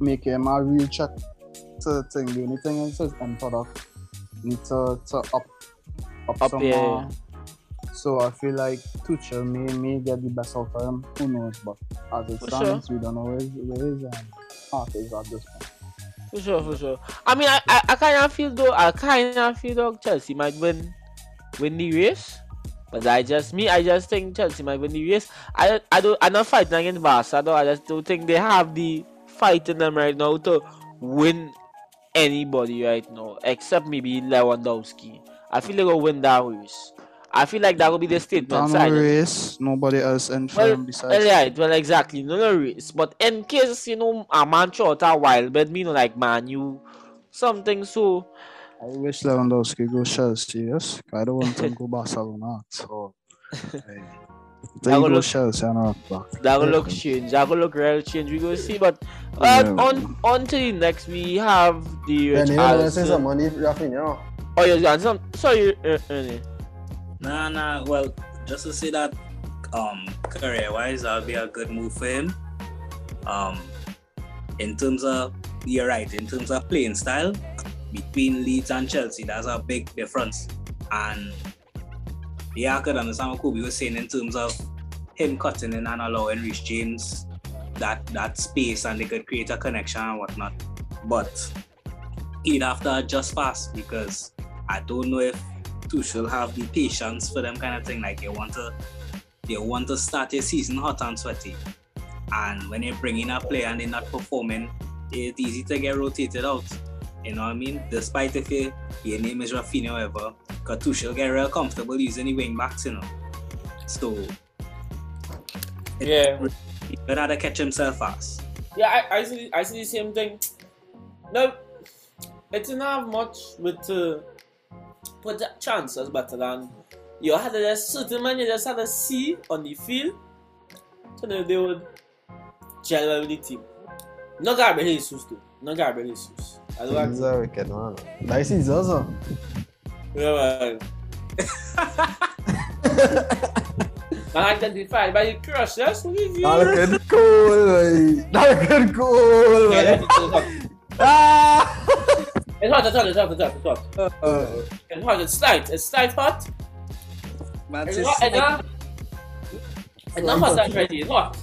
make him a real check to thing. The only thing is his end product need to, to up up, Up, some yeah. So I feel like Tuchel may may get the best out of him. Who knows? But as it For stands, we don't know where his, where his um, heart is at this point. For sure, for sure. I mean, I, I, I kind of feel though, I kind of feel though Chelsea might win, win the race. But I just, me, I just think Chelsea might win the race. I, I don't, I'm not fighting against Barca though. I just don't think they have the fight in them right now to win anybody right now, except maybe Lewandowski. I feel they're gonna win that race. I feel like that will be the statement Down side. nobody else in Well, front besides. well, right, well, exactly. No, no race. But in case, you know, a man short a while, but me, you know, like, man, you something so. I wish Lewandowski go Chelsea, yes. I don't want him to (laughs) go Barcelona. So, hey. I They will go look- Chelsea and not back. That will look strange. That will look real change. We go see. But uh, Yeah. on on to the next, we have the And Rich you know, say Allison. some money, Raphinha. Oh, yes, yeah, some. Sorry, uh, Ernie. Nah, nah. Well, just to say that, um, career-wise, that'll be a good move for him. Um, in terms of, you're right. In terms of playing style, between Leeds and Chelsea, that's a big difference. And yeah, I could understand what Kobe was saying in terms of him cutting in and allowing Rich James that that space, and they could create a connection and whatnot. But he'd have to adjust fast because I don't know if Tuchel have the patience for them kind of thing. Like they want to, they want to start your season hot and sweaty, and when you bring in a player and they're not performing, it's easy to get rotated out. You know what I mean? Despite if you, your name is Raphinha, or whatever, because Tuchel get real comfortable using the wing backs, you know. So Yeah. he better to catch himself fast. Yeah, I, I see. I see the same thing. No, it didn't have much with uh, the chances better than you had a certain man you just had to see on the field to know they would gel well with the team. No Gabriel Jesus too. No Gabriel Jesus. I don't He's like a wicked man. That is Zaza. yeah, Man (laughs) identified by the crushes. Who is you? That look cool, boy. That look cool, Yeah, boy. (laughs) (laughs) that's it, it's hot, it's hot, it's hot, it's hot, it's hot. Uh, It's hot, it's slight, it's slight hot. Man, It's it's not, it's not, it's not hot already, it's hot.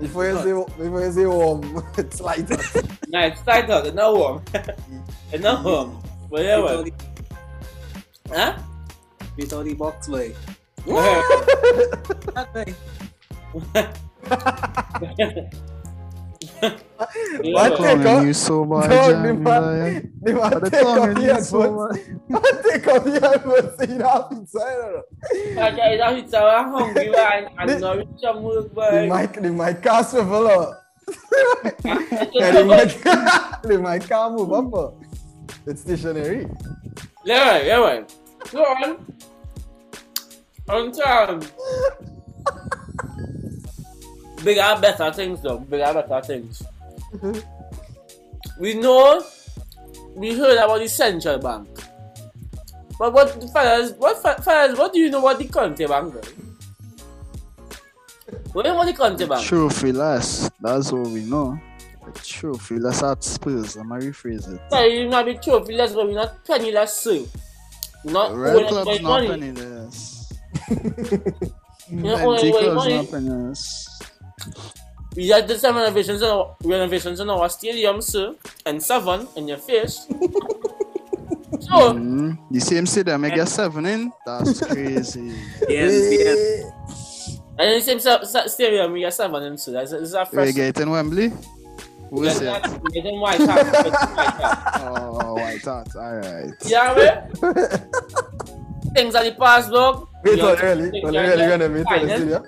Before you say, before you say warm, it's (laughs) like that. No, it's slight hot, it's not warm. (laughs) it's not warm. But yeah, well. Huh? Beat all the box, boy. Yeah. (laughs) That way. Yeah, What man. take Tongue off? you so (laughs) much. Dog, Jamie, the man- like, The man the take off tongue the you so headphones. bad. Man take off the headphones. See that inside. Like, I don't eat so I'm hungry, (laughs) man. I'm not rich some work, The boy. mic, the mic can't swivel up. It's Yeah, the just- mic, the mic can't move up. It's stationary. Yeah, yeah, man. Go on. On time. Bigger, better things, though. Bigger, better things. Mm-hmm. we know, we heard about the central bank. But what, fellas, what, fe- fellas, what do you know about the country bank, though? What do you know about the country bank? True less. That's what we know. A trophy less at Spurs. I'm gonna rephrase it. So you might be trophy less, but we're not penniless, sir. We're not Red club's not money. penniless. (laughs) We're not owing Plenty anybody clubs money. Not penniless. We had did some renovations in our, renovations in our stadium, sir, and seven in your face. so, Mm, the same stadium, I get seven in. That's (laughs) crazy. Yes, yes. and in the same se- se- stadium, we have seven in, sir. That's, this is our we first. get in Wembley. Who we is get- it? we get in White Hart, (laughs) we get in White Hart. Oh, White Hart. Alright. Yeah, man. (laughs) Things are the past, dog. Wait, We oh, have to really? take Oh, care really of the renovate stadium?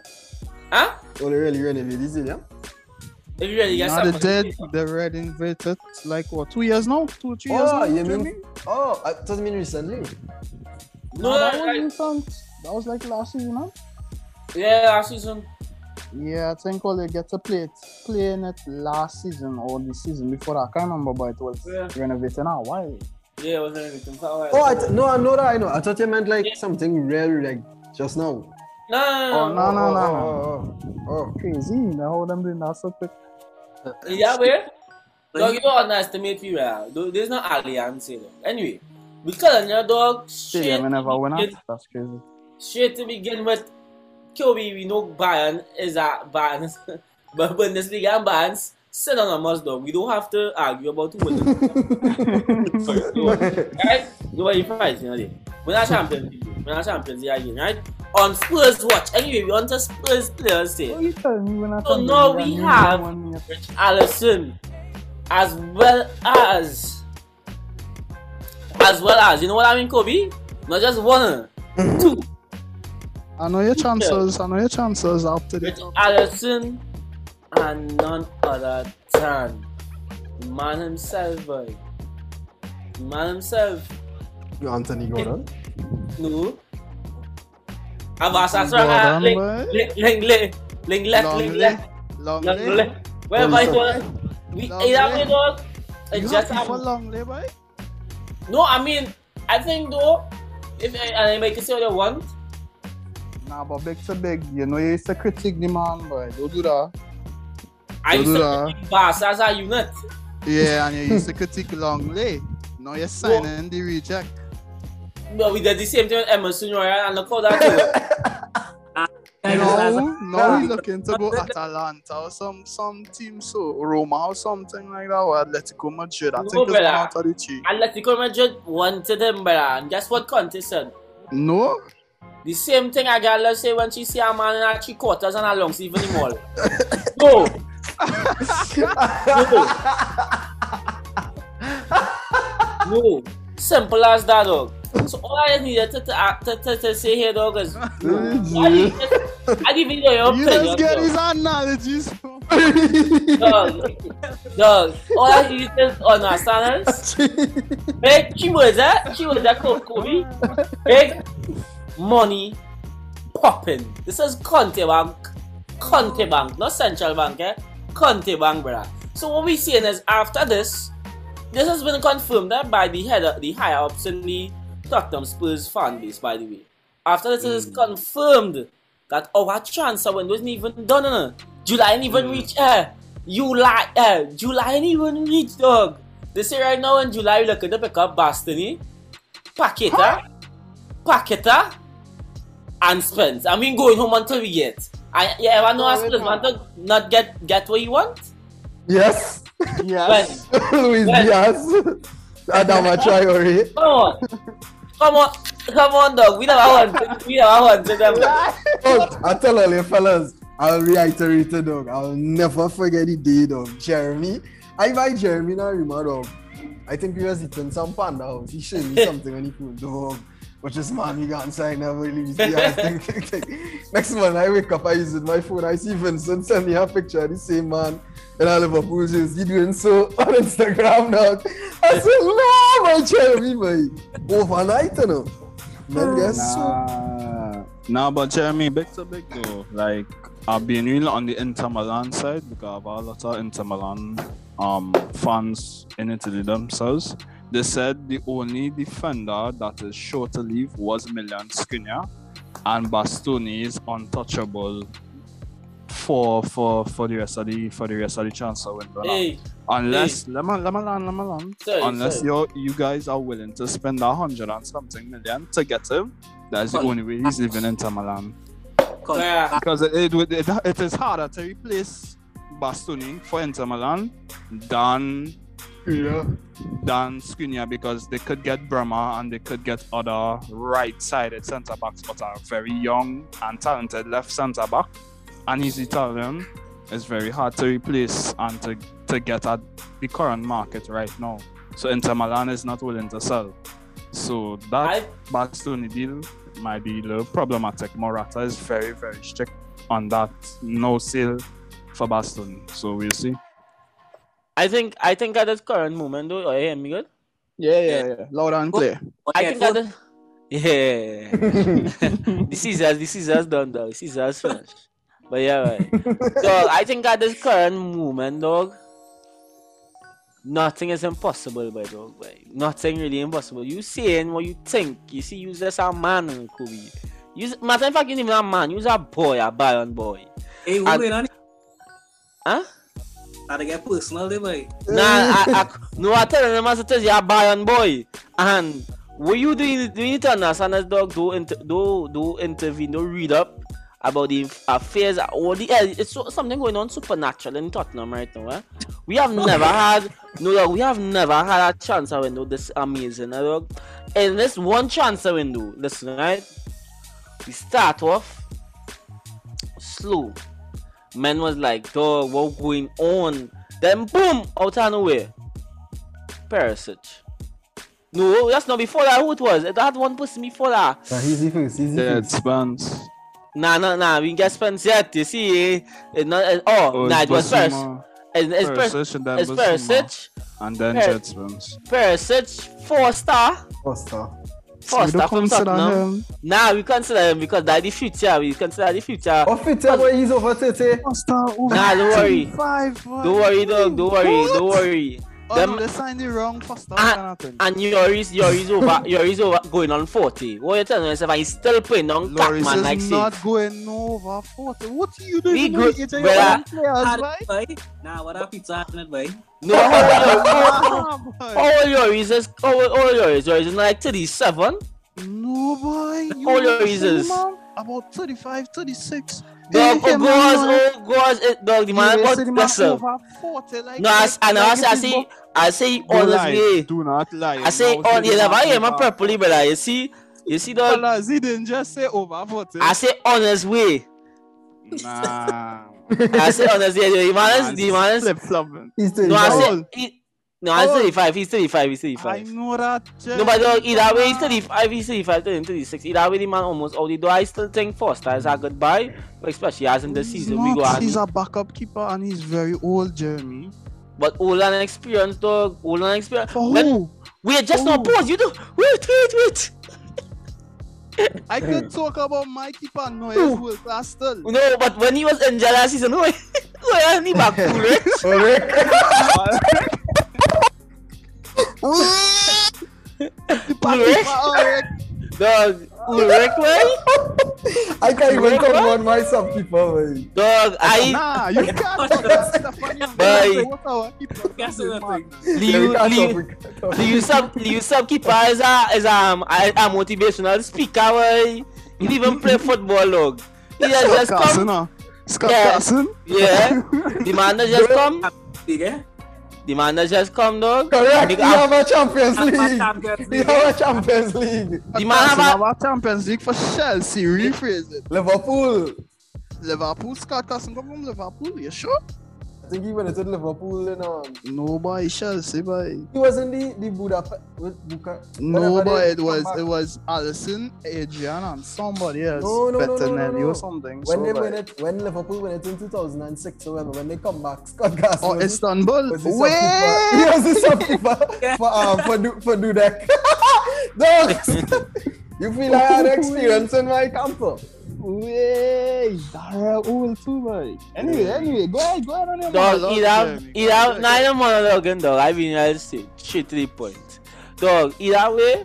Huh? Oh, really renovate the stadium? If you really get Now the seven. dead, the red invited like what? Two years now? Two, three years Oh, now? you Jamie? mean? Oh, ah, I doesn't mean recently. No, Nah, that, like- was recent. that was like last season, huh? yeah, last season. Yeah, I think all they get to play it, playing it last season or the season before that. I can't remember, but it was Yeah. renovated now. Why? Yeah, it was anything. for. Oh, I th- no, I know that. I know. I thought you meant like something real, like just now. No, no, Oh, no. no, no, no, oh, no. Oh, oh, oh. Crazy. The how them doing that so quick. Yeah, wait. No, you don't underestimate people. yeah. There's no alliance here. Anyway, because your dog never win begin, out. That's crazy. straight to begin with. Kobe, we know Bayern is a Bayern, (laughs) but Bundesliga and Bayern's synonymous, dog. We don't have to argue about who wins. (laughs) right? Nobody fights, you know. They. We're not champions, people. We're not champions here again, right? On Spurs watch. Anyway, we want to Spurs players here. What you telling me when I So come now we you have- want me- Rich Allison, as well as, as well as, you know what I mean, Kobe? Not just one, (laughs) two. I know your chances. I know your chances after Rich the Allison and none other than the man himself, boy. The man himself. You Anthony Gordon. No. Abasa, Gordon, link, boy. link, link, link, link left, link Lenglet. left, Lenglet. link left. Where am I going? We Lenglet. either way, dog. You It's just happy for I'm- Lenglet, boy? No, I mean, I think though, if and I make it say what they want, Nah, but big to big. You know you used to critique the man, boy. Don't do that. I Don't used do to that. think Bass as a unit. Yeah, and you used to critique Lenglet. Now you're signing the reject. But we did the same thing with Emerson Royal and look how that go. (laughs) No, no, he's looking to go (laughs) Atalanta or some some team so Roma or something like that or Atletico Madrid. I No, think it's out of the three. Atletico Madrid wanted him, brother. And guess what Conte said? No, The same thing I a girl say when she see a man in her three quarters and a long sleeve in the mall. no. (laughs) no. No. Simple as that, dog. So all I needed to, to, to, to, to say here, dog, is I give you your you just get his analogies. Dog, dog, all I need is understand is big Chimuza, Chimuza Kobe, big money popping. This is Conte Bank, Conte Bank, not Central Bank, eh? Conte Bank, brother. So what we seeing is after this, this has been confirmed eh, by the head, the higher ups in the Tottenham Spurs fan base, by the way. After this is confirmed that our transfer window isn't even done. Uh. July ain't even reach. Uh, July, uh, July ain't even reach, dog. They say right now in July we're looking to pick up Bastoni, Paqueta, Paqueta, and Spence. I mean going home until we get. I you ever know Oh, wait, want to not get get what you want? Yes. Yes. (laughs) Luis When? Diaz. Adama (laughs) Traore. Come on, come on, come on, dog. We never want. We never want to them. I tell all you fellas, I'll reiterate it, dog. I'll never forget the day, dog. Jeremy, I buy Jeremy now, remember, dog. I think he was eating some panda house. He showed me (laughs) something on the phone, dog. But just man, you can't sign never leaves the ass (laughs) thing, thing, thing. Next morning, I wake up, I use my phone. I see Vincent send me a picture of the same man in a Liverpool jersey. He doing so on Instagram, now. I said, no, my Jeremy, boy. Overnight, you know. Man, guess so. Nah, nah, but Jeremy, big to big though. Like I've been real on the Inter Milan side because I have a lot of Inter Milan um fans in Italy themselves. They said the only defender that is sure to leave was Milan Skriniar, and Bastoni is untouchable for for for the rest of the for the rest of the transfer window. Hey, Unless let me let me land, let me land. Sorry, Unless you you guys are willing to spend a hundred and something million to get him, that's the only way he's leaving Inter Milan. 'Cause Yeah. Because it, it, it, it is harder to replace Bastoni for Inter Milan than Yeah. than Skriniar because they could get Bremer and they could get other right-sided centre backs, but are very young and talented left centre back, and he's Italian. It's very hard to replace and to, to get at the current market right now. So Inter Milan is not willing to sell. So that I Bastoni deal might be a little problematic. Marotta is very, very strict on that no sale for Bastoni. So we'll see. I think I think at this current moment though, oh, you hear me good? Yeah, yeah, yeah. Loud and clear. but I yeah, think at the yeah. the Caesars, the Caesars done dog. The Caesars finished. But yeah, right. so I think at this current moment, dog, nothing is impossible, by dog. Boy. Nothing really impossible. You saying what you think. You see, you just a man, Kobe. You matter of fact, you even a man. You a boy, a Bayern boy. Hey, who I- wait on? Huh? Gotta get personal, there, boy. Nah, I, I, no, I tell them as it is, you're a Bayern boy. And what you do, you need to understand as dog, do, inter, do, do intervene, do read up about the affairs or the eh, it's so, something going on supernatural in Tottenham right now. Eh? We have (laughs) never had no dog, we have never had a transfer window this amazing. Eh, dog. In this one transfer window, listen, right? We start off slow. Man was like, dog, what going on? Then boom, out of nowhere. Perisic. No, that's not before that. Who it was? It had one person before that. Nah, easy first, easy Yeah, first. it's Spence. Nah, nah, nah. We get Spence yet. You see, eh? It not, it, oh, nah, it was first. Bissouma, It's, it's, Perisic. Perisic, and then It's Bissouma, Perisic. and then Djed Spence. Perisic, four star. Costa. Four We star don't consider Tottenham. him. Nah, we consider him because that's the future. We consider the future. Oh, fit, yeah, boy, he's over 30. Nah, don't worry. 35, boy. Don't worry, dog. Don't worry. What? Don't worry. Oh, Them- no, they signed the wrong Costa. Ah, kind. And Lloris, Lloris over, (laughs) Lloris over going on 40. What are you telling yourself? And he's still playing on Lloris Catman is like not six. going over 40. What are you doing? We You know good, the age of brother. your own players, boy? it. Nah, what up, pizza in it, boy? No, how (laughs) old boy. how old Lloris is? How old how old Lloris? Lloris is like 37. No, boy. You All know your the reasons. same man? About 35, 36. Dog, Hey, oh, man, goes, man. oh, goes, it, dog, the man, You God said him bless at him. over 40, like, No, I, like- I know, I I if say, he's I say Don't on his way. Do not lie. I say Now on, say you the never man hear my over properly, 40. brother. You see, you see, dog, Fellas, he didn't just say over 40. I say on his way. Nah. I say on his way. The man is, the man is, flip flopping. He's no, I 35. say, he, no, I'm How old? 35, he's 35, he's 35. I know that. No, but dog, either way, he's Jerry. 35, he's 35, 36. Either way, the man almost out the door. I still think Forster is a good buy, especially as in the He's season we go on. He's a backup keeper and he's very old, Jeremy. But old and experienced, dog. Old and experienced. For When- who? Wait, just Oh. not pause. You do. Wait, wait, wait. I could talk about my keeper. No, he's world class still. No, but when he was injured last season, no, (laughs) why (laughs) oh, (laughs) he back cool, right? Oh, Rick. Ulrich? Dog, Ulrich, (laughs) way? I can't even come on myself, people. boy. Dog, I. Nah, you (laughs) can't talk about Stephanie. Bye. What our keeper? Guess what I think? Yeah, we Liu, Liu, talk, we can't talk. Liu sub, Liu sub keeper is a, is um, a, a motivational speaker, way. He didn't even play football, dog. He just, just Carson, come. huh? Scott Yeah. Carson. Yeah. (laughs) The man that just come. Big, eh? The man that just come, dog. Correct. Nigga, We I'm- have a Champions That's my League. Champions We League. have a Champions League. The man have a- have a Champions League for Chelsea. Rephrase it. Liverpool. Liverpool, Scott Carson come from Liverpool, you sure? I think he went to Liverpool and um, No, boy, Chelsea, boy. he was in the the Budapest. with Buca- No, whenever boy, it was back. it was Alisson, Adrian, and somebody else. No, no, no, no, no, Bettinelli no. or something. When so, they boy. win it, when Liverpool win it in 2006 or whatever, when they come back, Scott Carson Oh, was, Istanbul. was Wait! He was the subkeeper (laughs) for um for Du- for Dudek. (laughs) Dogs, (laughs) you feel like I had experience in my camper. Wait, Dara old too, boy. Anyway, anyway, go ahead, go ahead on your Dog, monologue, either, Jeremy. either, now I'm monologuing, dog. I've been United States, straight to the point. Dog, either way,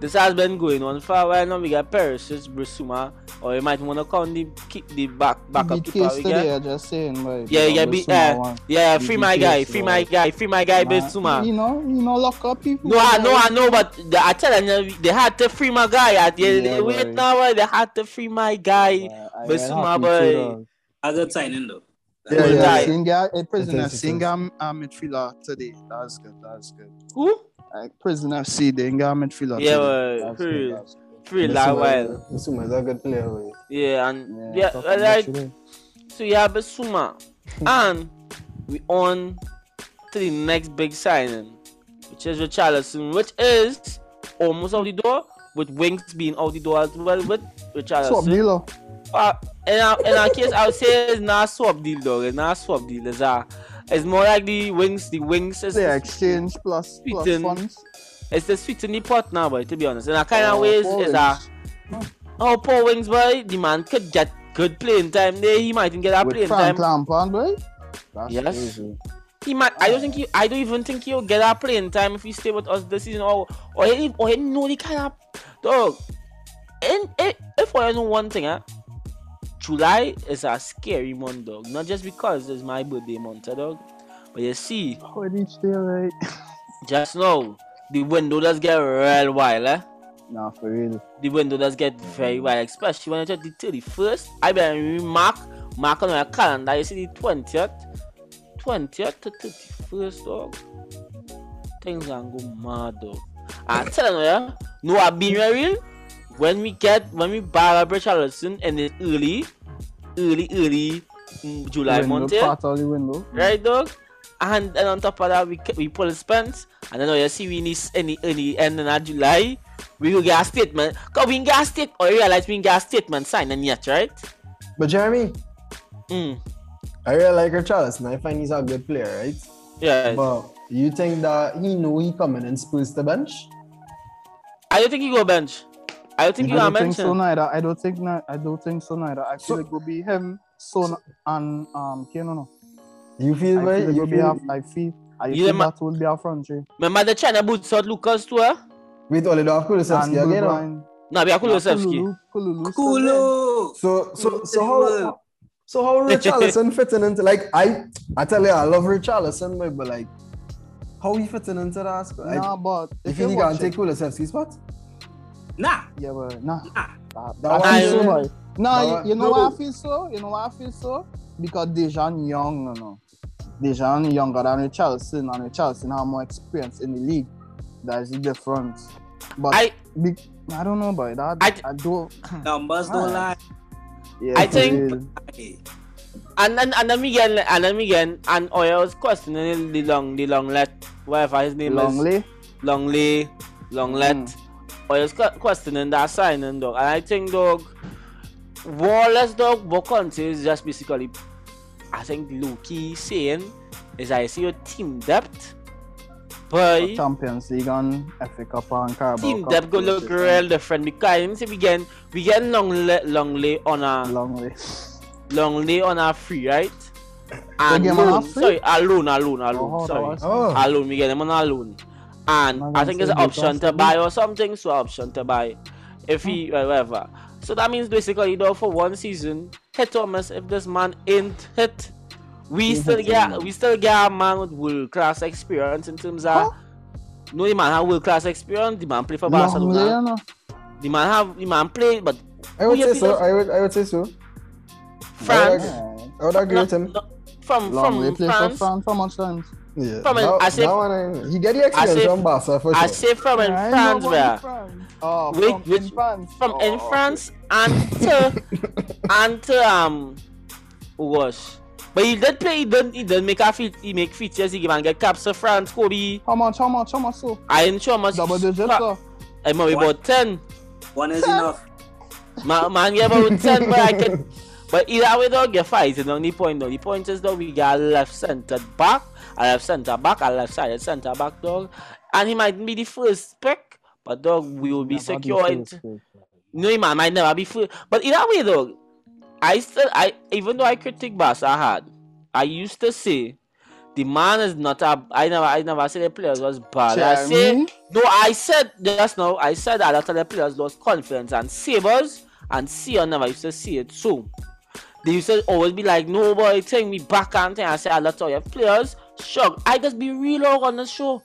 this has been going on for a while now. We got Paris Perisic, Bissouma, or you might want to count the kick the back backup Beat keeper case we today, just saying, boy. Yeah, yeah, be, Bissouma uh, yeah, free the my guy, free my guy, free my guy, Nah, Bissouma. You know, you know, lock up people. No, I know, I know, but the, I tell them they had to free my guy. At the Yeah, they wait now, boy, they had to free my guy. Yeah, I- I Bissouma, happy boy. too, dog. A good signing though. Yeah, Full yeah. time. Singer, a prisoner, It is, it is. singer, uh, midfielder today. That's good. That's good. Who? Uh, prisoner C, the Inga midfielder. Yeah, today. boy, That's good, that's good. Free that while. Bissouma is a good player. boy. Yeah, and Yeah, yeah, talk well, about like so you have Bissouma, (laughs) and we on to the next big signing, which is Richarlison, which is almost out the door, with Winks being out the door as well with Swap Richarlison. dealer. Uh, in, our, in our case, I would say it's not a swap deal, though. It's not swap deal. It's, a, it's more like the Winks. The Winks is Player exchange plus, plus funds. It's the sweet in the pot now, boy. To be honest, in a kind of Oh, ways, it's a oh poor Winks, boy. The man could get good playing time there. He might even get a With playing Frank time. Lampard, boy. That's Yes. crazy. He might. I don't think he. I don't even think he'll get a playing time if he stay with us this season, or or he or he know the kind of dog. And if, if I know one thing, eh, July is a scary month, dog. Not just because it's my birthday month, dog. But you see, Oh, it reached there, right? just now the window does get real wild, eh? Nah, for real. The window does get very wild, especially when it's the thirty first. I better mark mark on my calendar. You see the twentieth, twentieth to thirty first, dog. Things are gonna go mad, dog. I tell you, yeah, no, I've been real. When we get when we buy a Richarlison in the early, early, early mm, July window, month, part of the window. right, dog? And then on top of that, we we pull Spence, and then you see we need any any end of July, we will get a statement. Cause we can get a state or realize we can get a statement signed and yet, right? But Jeremy, Mm. I really like Richarlison. I find he's a good player, right? Yeah. But you think that he know he coming in Spurs to bench? I don't think he go bench. I don't think you are don't so mentioned. neither. I don't think ni- I don't think so neither. I feel So- it will be him, Son, and um Kane. No, no. You feel I right? You feel our, I feel I You feel dem- that will be our front three. Remember the China boots out Lucas too, eh? Wait, all you have And Kulusevski again. or- Bruyne. No, we are Kulusevski. Kululu, Kululu still there. Kulu. So so so how so (laughs) how Richarlison fitting into like I I tell you I love Richarlison, but, but like how he fitting into that squad? Like, Nah, but if feel you he can watch take it, Kulusevski's spot? Nah, yeah, but nah. nah. That, That that feel so, is- boy. Nah, you, you know no. why I feel so? You know why I feel so? Because Dejan young, no, no. Dejan younger than Richarlison, and Richarlison have more experience in the league. That is the difference. But I big, I don't know, about That I- I, don't. (coughs) Numbers don't lie. Yeah, I think- real. And then and then again and then again and Oya was questioning the long the long let whatever his name is. Lenglet. Lenglet, Lenglet, Mm. or is que- questioning that signing, dog. And I think, dog, Wallace, dog, what Conte is just basically, I think, Loki saying is I see your team depth, but Champions League on FA Cup and Carabao team Cup. depth go look real different because you see we get we get Lenglet, Lenglet on a Lenglet. Lenglet on a free, right? (laughs) And get him on a loan, free? sorry, alone, alone, alone, Oh, sorry. Oh. alone. We get them on a loan. And I I'm think it's an option to buy or something, so option to buy. If he Hmm. whatever. So that means basically though for one season, hit or miss if this man ain't hit. We He still get him. we still get a man with world class experience in terms of Huh? no the man have world class experience, the man play for Barcelona. know. The man have the man play but I would say so. I would I would say so. France Yeah. I would agree no, with him. no, from Lenglet from for France, France for much times. Yeah. From an- that, I say- that one, he get the experience from Barca for I say from in I know France, about where Oh, Wait, from which- in France. from oh, in okay. France and to (laughs) and to um wash. But he did play. He did. He did make a feat. He make features. He give and get caps to France. Kobe. How much? How much? How much? So I ain't sure how much. double digits. Fra- So. I might be What? about ten. One is enough. Man, man, yeah, about ten. But I can. (laughs) But either way, dog, you're fighting on the point. Though the point is, dog, we got left centre back, a left centre back, I left sided centre back, dog, and he might be the first pick. But dog, we will be Never secure. in- No, he might, might never be first. But either way, though, I still, I even though I critique Barca hard, I used to say the man is not a. I never, I never said the players was bad. I say Jeremy? no. I said just now. I said that a lot of the players lost confidence, and Sabers and Sion never used to see it. So they used to always be like, "No boy, take me back and thing." I say a lot of your players shock. I just be real out on the show.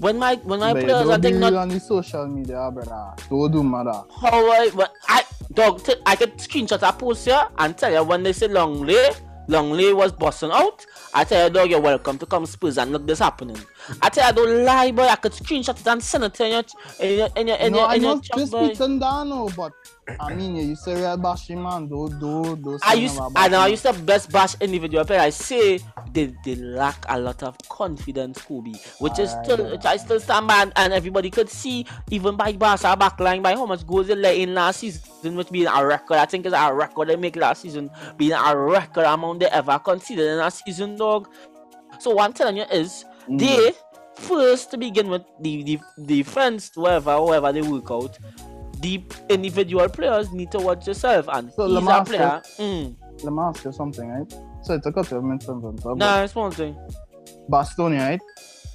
When my when my But players are think not on the social media, brother. Don't do matter. how I but I dog t- I could screenshot a post here and tell you when they say Lenglet, Lenglet was busting out. I tell you dog you're welcome to come Spurs and look this happening. I tell you I don't lie boy, I could screenshot it and send it to you in your in your in no, your, I in your know chat, this boy. beaten down but I mean, you say real bashing man, do do do. I used I know I used to best bash individual player. I say they, they lack a lot of confidence, Kobe, which is still which I still stand by and, and everybody could see even by Barca backline by how much goals they let in last season, which being a record. I think it's a record they make last season, being a record amount they ever conceded in a season, dog. So what I'm telling you is Mm. they first to begin with the the defense, whatever, whatever they work out. The individual players need to watch yourself, and So, he's a player. Mm. Let me ask you something, right? So it's a couple of minutes from them. Nah, it's one thing. Bastoni, right?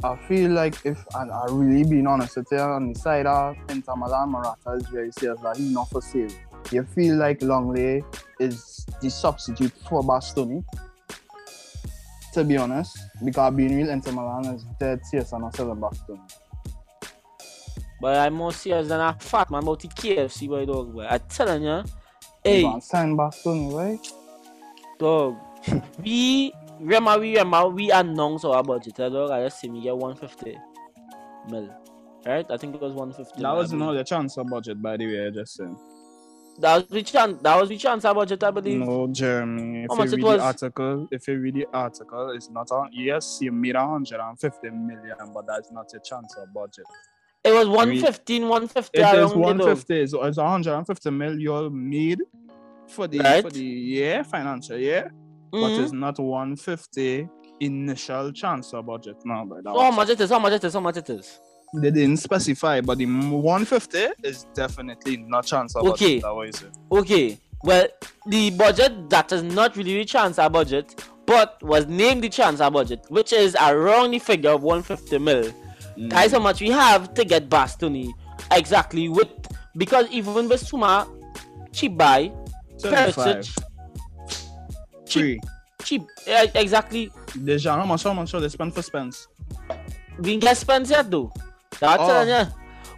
I feel like if and I really being honest with you on the side of Inter Milan, Marotta is very serious that he's not for sale. You feel like Lenglet is the substitute for Bastoni. To be honest, because being real Inter Milan is dead serious and not selling Bastoni. But I'm more serious than a fat man about the KFC boy dog boy. I telling you, You hey gonna sign Bastoni, right? dog, (laughs) we remember we remember we announced our budget, eh, dog. I just see me get 150 mil. Right? I think it was 150. That was not the transfer budget, by the way, I just saying. that was the chance that was the chance our budget, I believe. No, Jeremy. If How you it read was? the article, if you read the article, it's not on. Yes, you made a hundred and fifty million, but that's not your of budget. It was 115, 150 It is around one the dog. fifty. So it's hundred and fifty million you made for the Right. for the year financial year, but Mhm. it's not one fifty initial transfer budget. No, but So how much it is? How much it is? How much it is? they didn't specify, but the one fifty is definitely not transfer Okay. budget. Okay, well, the budget that is not really the transfer budget, but was named the transfer budget, which is around the figure of 150 mil. Mm. That is how much we have to get Bastoni exactly with because even with Suma cheap buy, 75. Perisic cheap, Three. cheap, eh, exactly. Deja, how much? How much they spend for Spence? We can get Spence yet though. That's Oh. you.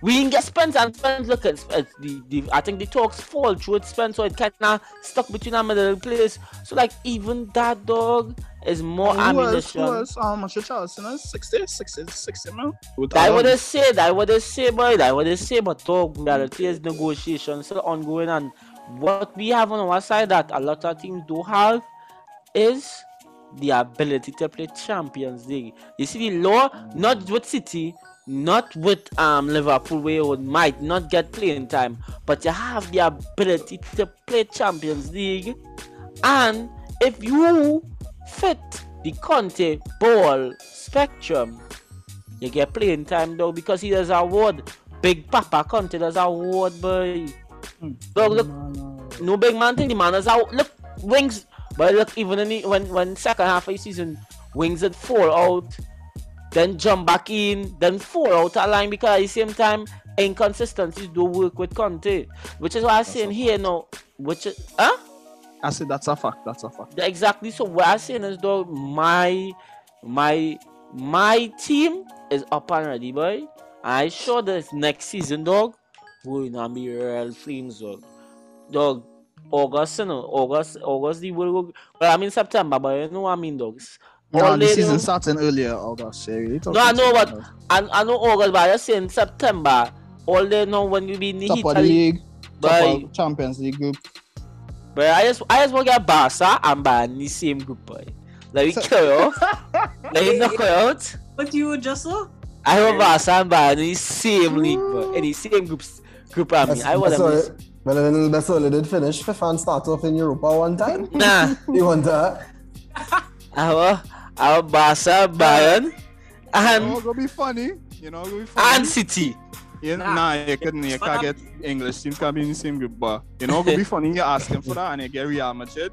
We can get Spence and Spence. Look at the, the I think the talks fall through with Spence, so it kind of stuck between a middle place. So like even that dog is more Who ammunition. else? How much is Charleston? is? 60, 60, 60 mil? With That what they say, that what they say, boy, what they say, but dog, reality is negotiation still ongoing, and what we have on our side that a lot of teams do have is the ability to play Champions League. You see the law, not with City, not with um Liverpool, where you might not get playing time, but you have the ability to play Champions League, and if you fit the Conte ball spectrum, you get playing time though because he does award. Big Papa Conte does award, boy. Hmm. Dog, look, No, no. no big man thing. The man is out. Look, wings. But look, even in the, when when second half of the season, wings would fall out, then jump back in, then fall out a line because at the same time inconsistencies do work with Conte, which is why I'm saying here now. Which is, huh? I said that's a fact. That's a fact. Exactly. So what I'm saying is though my my my team is up and ready, boy. I sure this next season, dog, we gonna be real flames, dog. Dog, August, you know, August, August, the world. Well, I mean September, but you know what I mean, dogs. No, all the they season starting earlier August. Yeah, No, I know, but I, I know August, but I just saying September. All they know when you be in the top heat of of the league, top of Champions League group. But I just I just want to get Barca and Bayern in the same group, boy. Like we So- carry off, like we knock it out. But you just so? I want Barca and Bayern in the same league, boy. In the same groups, group I mean. I want that's all them. it. Well, then that's all it did finish. FIFA and start off in Europa one time. Nah, (laughs) You want that? I want I want Barca, Bayern, Oh, and gonna be funny. You know, gonna be funny. and City. You know, Nah. nah, you couldn't, you can't get English teams can't be in the same group, but you know, gonna be funny. You ask them for that, and you get Real Madrid.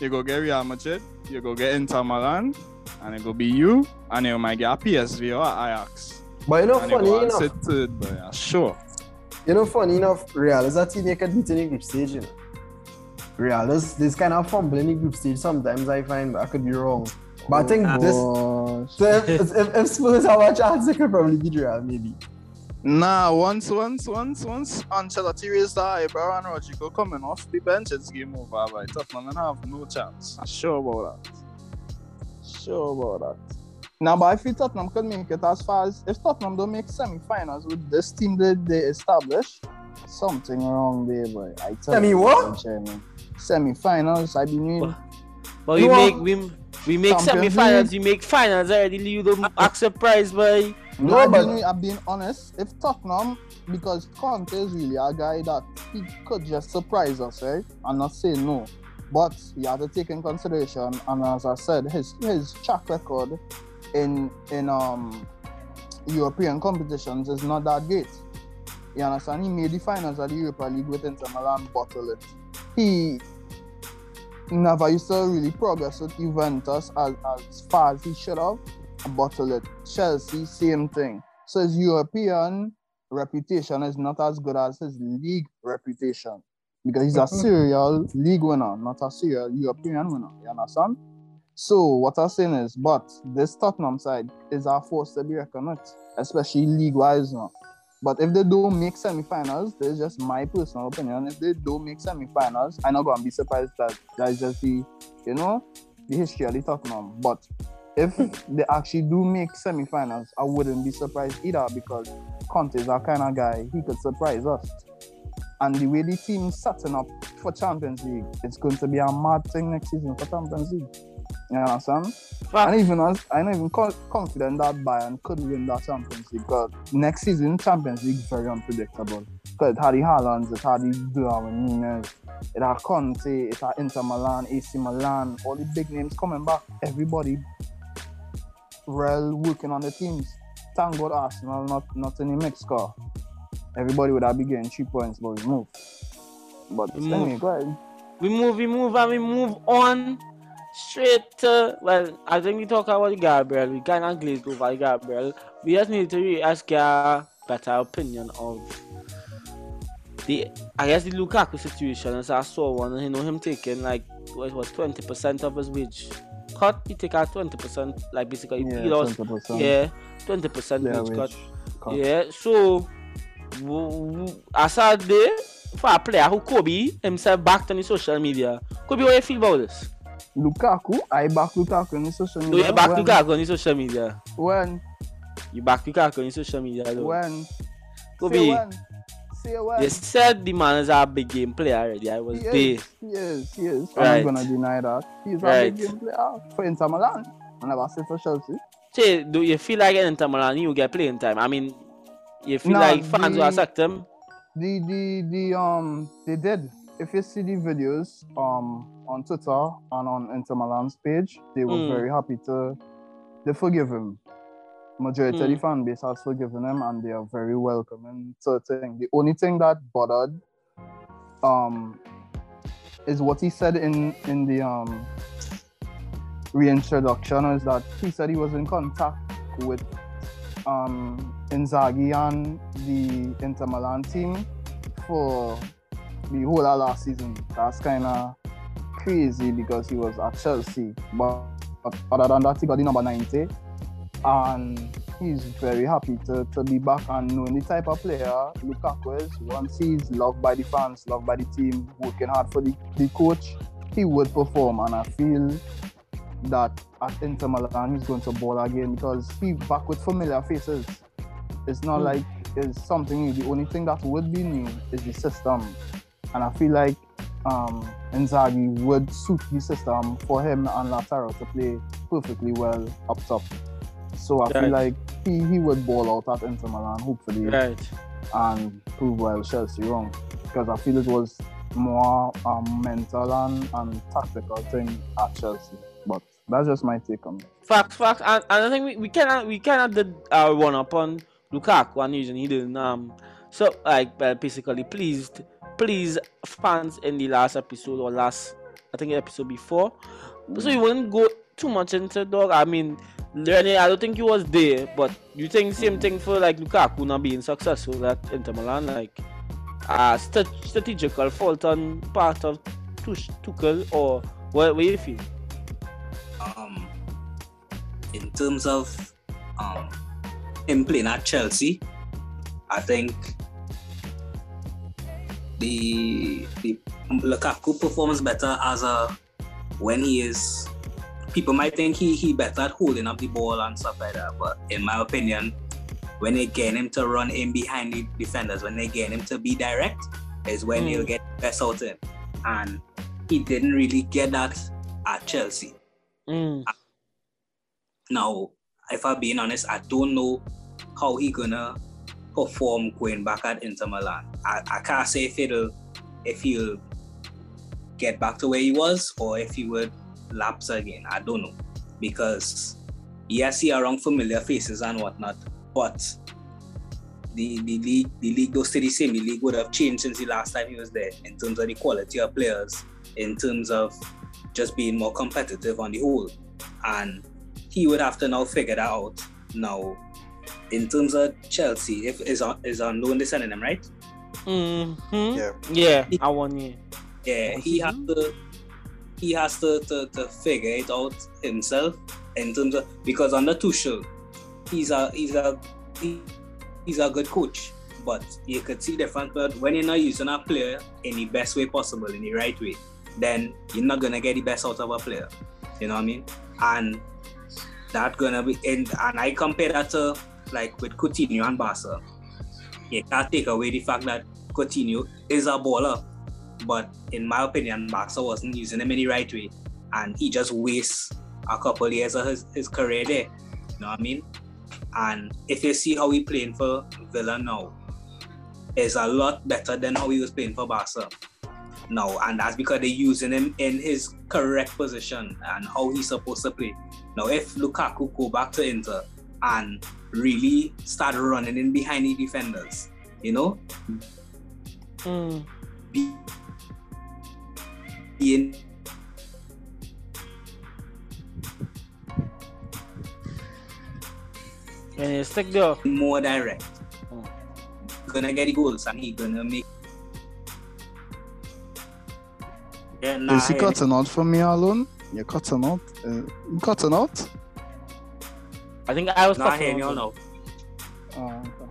You go get Real Madrid. You go get Inter Milan, and it go be you, and you might get a PSV or a Ajax. But you know, And funny go and enough, sit third, but yeah, sure. you know, funny enough, Real is a team you can beat in the group stage. You know, Real is this kind of fumble in the group stage. Sometimes I find, but I could be wrong. But I think this. Oh, So if, if, if Spurs have a chance, they could probably beat Real, maybe. Nah, once, once, once, once Ancelotti raised the eyebrow and Rodrygo coming off the bench, it's game over. But Tottenham and have no chance. I'm sure about that. Sure about that. Now, but I feel Tottenham could make it as far as if Tottenham don't make semi-finals with this team that they establish, something wrong there, boy. I tell Semi you, what? Chairman. Semi-finals, I mean, But we No. make we we make semi-finals, we make finals already. You don't ah. accept prize, boy. No, but- being, I'm being honest. If Tottenham, because Conte is really a guy that he could just surprise us, right? I'm not saying no, but you have to take in consideration. And as I said, his his track record in in um European competitions is not that great. You understand? He made the finals of the Europa League with Inter Milan, bottle it. He never used to really progress with Juventus as, as far as he should have bottle it. Chelsea, same thing. So his European reputation is not as good as his league reputation because he's a mm-hmm. serial league winner, not a serial European winner. You understand? So what I'm saying is, but this Tottenham side is a force to be reckoned with, especially league-wise now. But if they don't make semi-finals, this is just my personal opinion. If they don't make semi-finals, I'm not gonna be surprised that that's just the, you know, the history of the Tottenham. But if they actually do make semi-finals, I wouldn't be surprised either because Conte is our kind of guy. He could surprise us. And the way the team's setting up for Champions League, it's going to be a mad thing next season for Champions League. You understand? Fact. And even us, I'm not even co- confident that Bayern could win that Champions League because next season Champions League is very unpredictable. Because it had the Haalands, it had the Darwin Núñez, it had Conte, it had Inter Milan, AC Milan, all the big names coming back. Everybody real working on the teams. Thank God Arsenal not not in the mix score. Everybody would have been getting three points, but we move. But We move. go ahead. we move, we move, and we move on straight to well. I think we talk about Gabriel. We kind of glazed over Gabriel. We just need to really ask a better opinion of the. I guess the Lukaku situation. As I saw one, you know him taking like what it was twenty percent of his wage cut. you take out twenty percent, like basically he lost. 20%. Yeah, twenty percent Yeah, wage cut. cut. Yeah, so as a day for a player who Kobe himself backed on the social media. Kobe, what you feel about this? Lukaku, I back Lukaku in the social media. you back when, Lukaku on the social media? When, You back Lukaku on the social media though. when, Kobe, say when, when. you said the man is a big game player already. I was He there. is, he is, he is. I'm not gonna deny that. He's a Right. big game player for Inter Milan. I never say for Chelsea. Say, do you feel like in Inter Milan you get playing time? I mean, you feel like fans will accept him? The the the um they did. If you see the videos um on Twitter and on Inter Milan's page, they were Mm. very happy to they forgive him. Majority of the Mm. fan base has forgiven him and they are very welcoming to the thing. The only thing that bothered um is what he said in in the um reintroduction is that he said he was in contact with um Inzaghi and the Inter Milan team for the whole of last season. That's kind of crazy because he was at Chelsea, but, but other than that, he got the number 90, and he's very happy to, to be back and knowing the type of player Lukaku is. Once he's loved by the fans, loved by the team, working hard for the, the coach, he would perform, and I feel that at Inter Milan he's going to ball again because he back with familiar faces. It's not Hmm. like it's something new. The only thing that would be new is the system. And I feel like um Inzaghi would suit the system for him and Lautaro to play perfectly well up top. So I Right. feel like he, he would ball out at Inter Milan, hopefully Right. and prove well Chelsea wrong because I feel it was more um, mental and, and tactical thing at Chelsea. But that's just my take on it. Facts, facts, and, and I think we, we cannot we cannot did our one up on Lukaku and using he didn't um so like basically pleased please fans in the last episode or last I think episode before. So you wouldn't go too much into dog. I mean Lenny, I don't think he was there, but you think same thing for like Lukaku not being successful at Inter Milan, like uh st- strategical fault on part of Tuch- Tuchel or what, what you feel? um, in terms of um, him playing at Chelsea, I think the the Lukaku performs better as a when he is. People might think he he better at holding up the ball and stuff like that, but in my opinion, when they get him to run in behind the defenders, when they get him to be direct, is when Mm. he'll get best out him. And he didn't really get that at Chelsea. Mm. Now, if I'm being honest, I don't know how he gonna perform going back at Inter Milan. I, I can't say if it'll if he'll get back to where he was or if he would lapse again. I don't know. Because yes, he around familiar faces and whatnot, but the, the league the league goes to the same. The league would have changed since the last time he was there in terms of the quality of players, in terms of just being more competitive on the whole. And he would have to now figure that out. Now, in terms of Chelsea, if is on is on loan this them, right? Mm-hmm. Yeah. Yeah, I want you. Yeah, he has to he has to, to, to figure it out himself in terms of because under Tuchel, he's a he's a he, he's a good coach, but you could see different. But when you're not using a player in the best way possible, in the right way, then you're not gonna get the best out of a player. You know what I mean? And that's gonna be and, and I compare that to like with Coutinho and Barca. You can't take away the fact that Coutinho is a baller, but in my opinion, Barca wasn't using him in the right way, and he just wastes a couple years of his, his career there. You know what I mean? And if you see how he playing for Villa now, is a lot better than how he was playing for Barca now, and that's because they're using him in his correct position and how he's supposed to play. Now, if Lukaku go back to Inter and really start running in behind the defenders, you know, Mm. be, being And you stick there. more direct, Mm. gonna get the goals and he gonna make. Yeah, nah, Is he I- cutting out for me alone? You're cutting out? Uh, you cutting out? I think I was nah, cutting hear me out. out now. Oh, okay.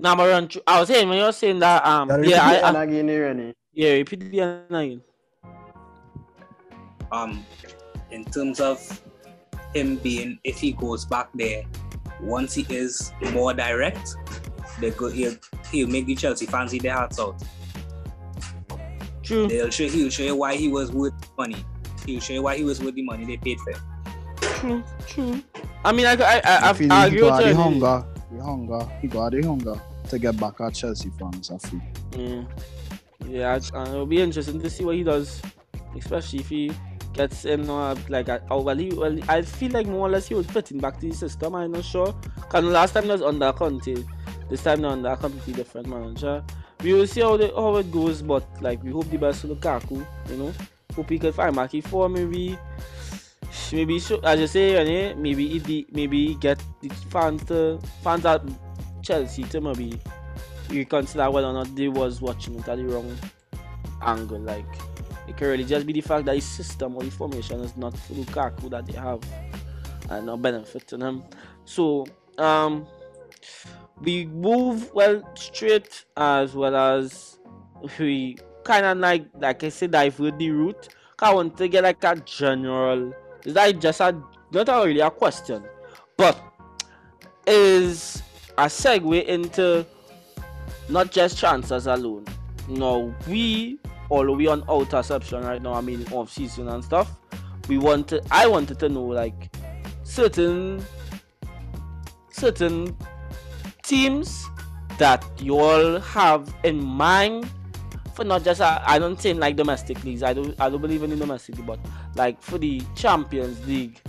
Nah, but run through- I was saying when you were saying that um Gotta yeah repeat I, it I again, Rennie. Yeah repeat the end again. um, in terms of him being, if he goes back there, once he is more direct, they go, he'll, he'll make the Chelsea fans eat their hearts out. True. They'll show, he'll show you why he was worth money. He'll show you why he was worth the money they paid for him. True. True. I mean I I I, I I, feel I he agree with got the hunger, the hunger, he got the hunger to get back at Chelsea fans, I feel. Mm. Yeah, and it'll be interesting to see what he does, especially if he gets in uh, like uh, oh well he well I feel like more or less he was fitting back to the system. I'm not sure. Cause last time was under Conte, this time they're under a completely different manager. We will see how the, how it goes, but like we hope the best for Lukaku. You know, hope he can find back his form. Maybe, maybe as you say, maybe maybe get the fans to fans at Chelsea to maybe reconsider whether or not they was watching it at the wrong angle. Like it can really just be the fact that his system or the formation is not for Lukaku that they have and not benefiting him. So um we move well straight as well as we kind of like like I said divert the route I want to get like a general. Is that just a not really a question, but is a segue into not just transfers alone. No, we although we on outer section right now, I mean off season and stuff. We wanted I wanted to know like certain certain teams that you all have in mind for not just uh, I don't think like domestic leagues. I don't I don't believe in the domestic but like for the Champions League,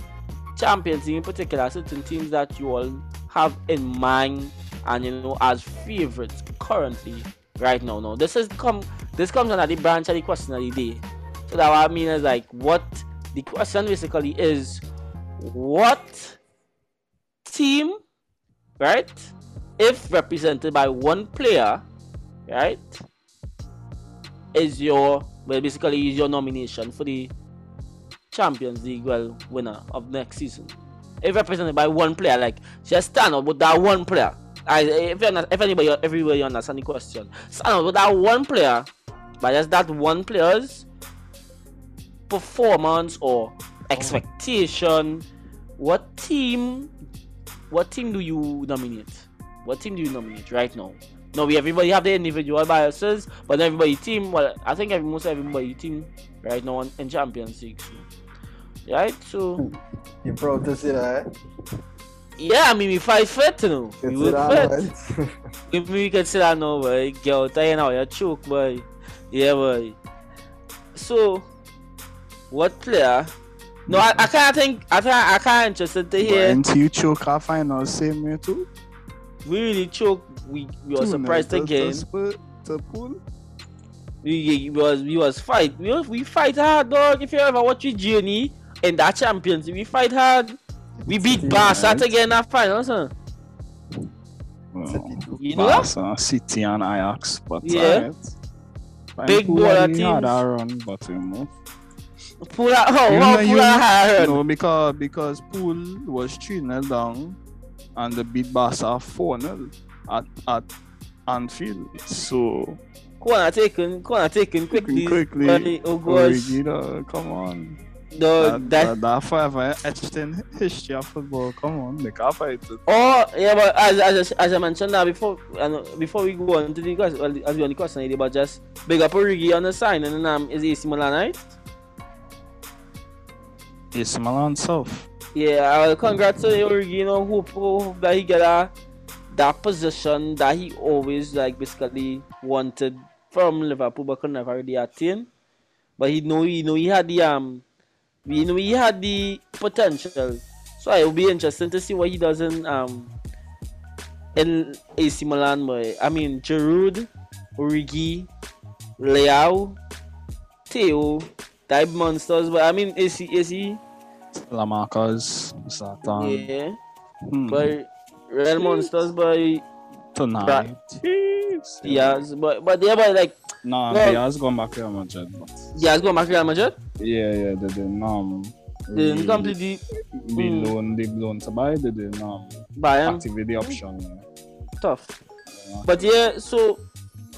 Champions League in particular, certain teams that you all have in mind and you know as favorites currently right now. No, this is come this comes under the branch of the question of the day. So that what I mean is like what the question basically is what team, right? If represented by one player, right, is your well basically is your nomination for the Champions League well winner of next season. If represented by one player, like just stand up with that one player. I, if, you're not, if anybody everywhere you understand the question, stand up with that one player, but just that one player's performance or oh. expectation. What team? What team do you nominate? What team do you nominate right now? No, we everybody have the individual biases, but everybody team. Well, I think every, most everybody team right now in, in Champions League. So, right? So You proud to see that? Yeah, I mean we fight fit, you know. We would that, fit. right? (laughs) If we can say that now, boy, girl, tell you now, you choke, boy. Yeah, boy. So, what player? No, I, I can't think. I can't. I can't interested to But hear. until you choke our final same way too. We really choke. We we were surprised nil again. Spur- to pull. We, we was we was fight. We was, we fight hard, dog. If you ever watch your journey in that Champions, we fight hard. We beat City, Barca right? again in that final, son. Well, You know that? Barca, City and Ajax, but uh, Yeah. alright. Big Pool baller only had a run, but you know. Pull out. Oh, You know, pull you- out hard. No, because because Pool was 3 0 down and they beat Barca 4 0 at, at Anfield. So, Corner taken. Corner taken quickly. quickly, By- Oh gosh. Origi, come on. The, that, that, that, forever etched in history of football. Come on, they can't fight it. Oh yeah, but as as as I mentioned that before, uh, before we go on to the question, well, as we on the question, idea, but just big up Origi on the sign, and then um, is AC Milan right? It's Milan South. Yeah, well, congrats to Origi. You know, hope, hope that he get a that position that he always like basically wanted from Liverpool, but could never really attain. But he know he know he had the um, we know he had the potential. So it will be interesting to see what he does in um in AC Milan. But I mean, Giroud, Origi, Leao, Theo, type monsters. But I mean, is he? Lamarcus, Zlatan. yeah, Hmm. but real monsters. by Tonight. Jeez. Diaz, but but yeah, but like Nah, Well- Diaz gone back to Real Madrid. But Diaz going back to Real Madrid. yeah, yeah, they didn't um, They really completely be Hmm. loan, they loan to buy. They didn't um, buy him. activate the option. Tough. Yeah. But yeah, so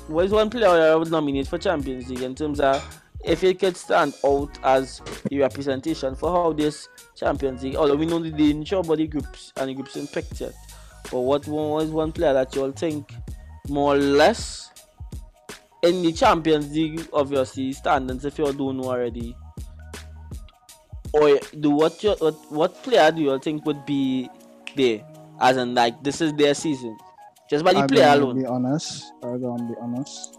what is one player I would nominate for Champions League in terms of if it could stand out as a representation for how this Champions League, although we know the they didn't about the groups and the groups in yet. But what one was one player that you all think more or less in the Champions League obviously standings if you don't know already. Or do what you what, what player do you think would be there? As in like this is their season. Just by the I'm player alone. be honest. I'm gonna be honest.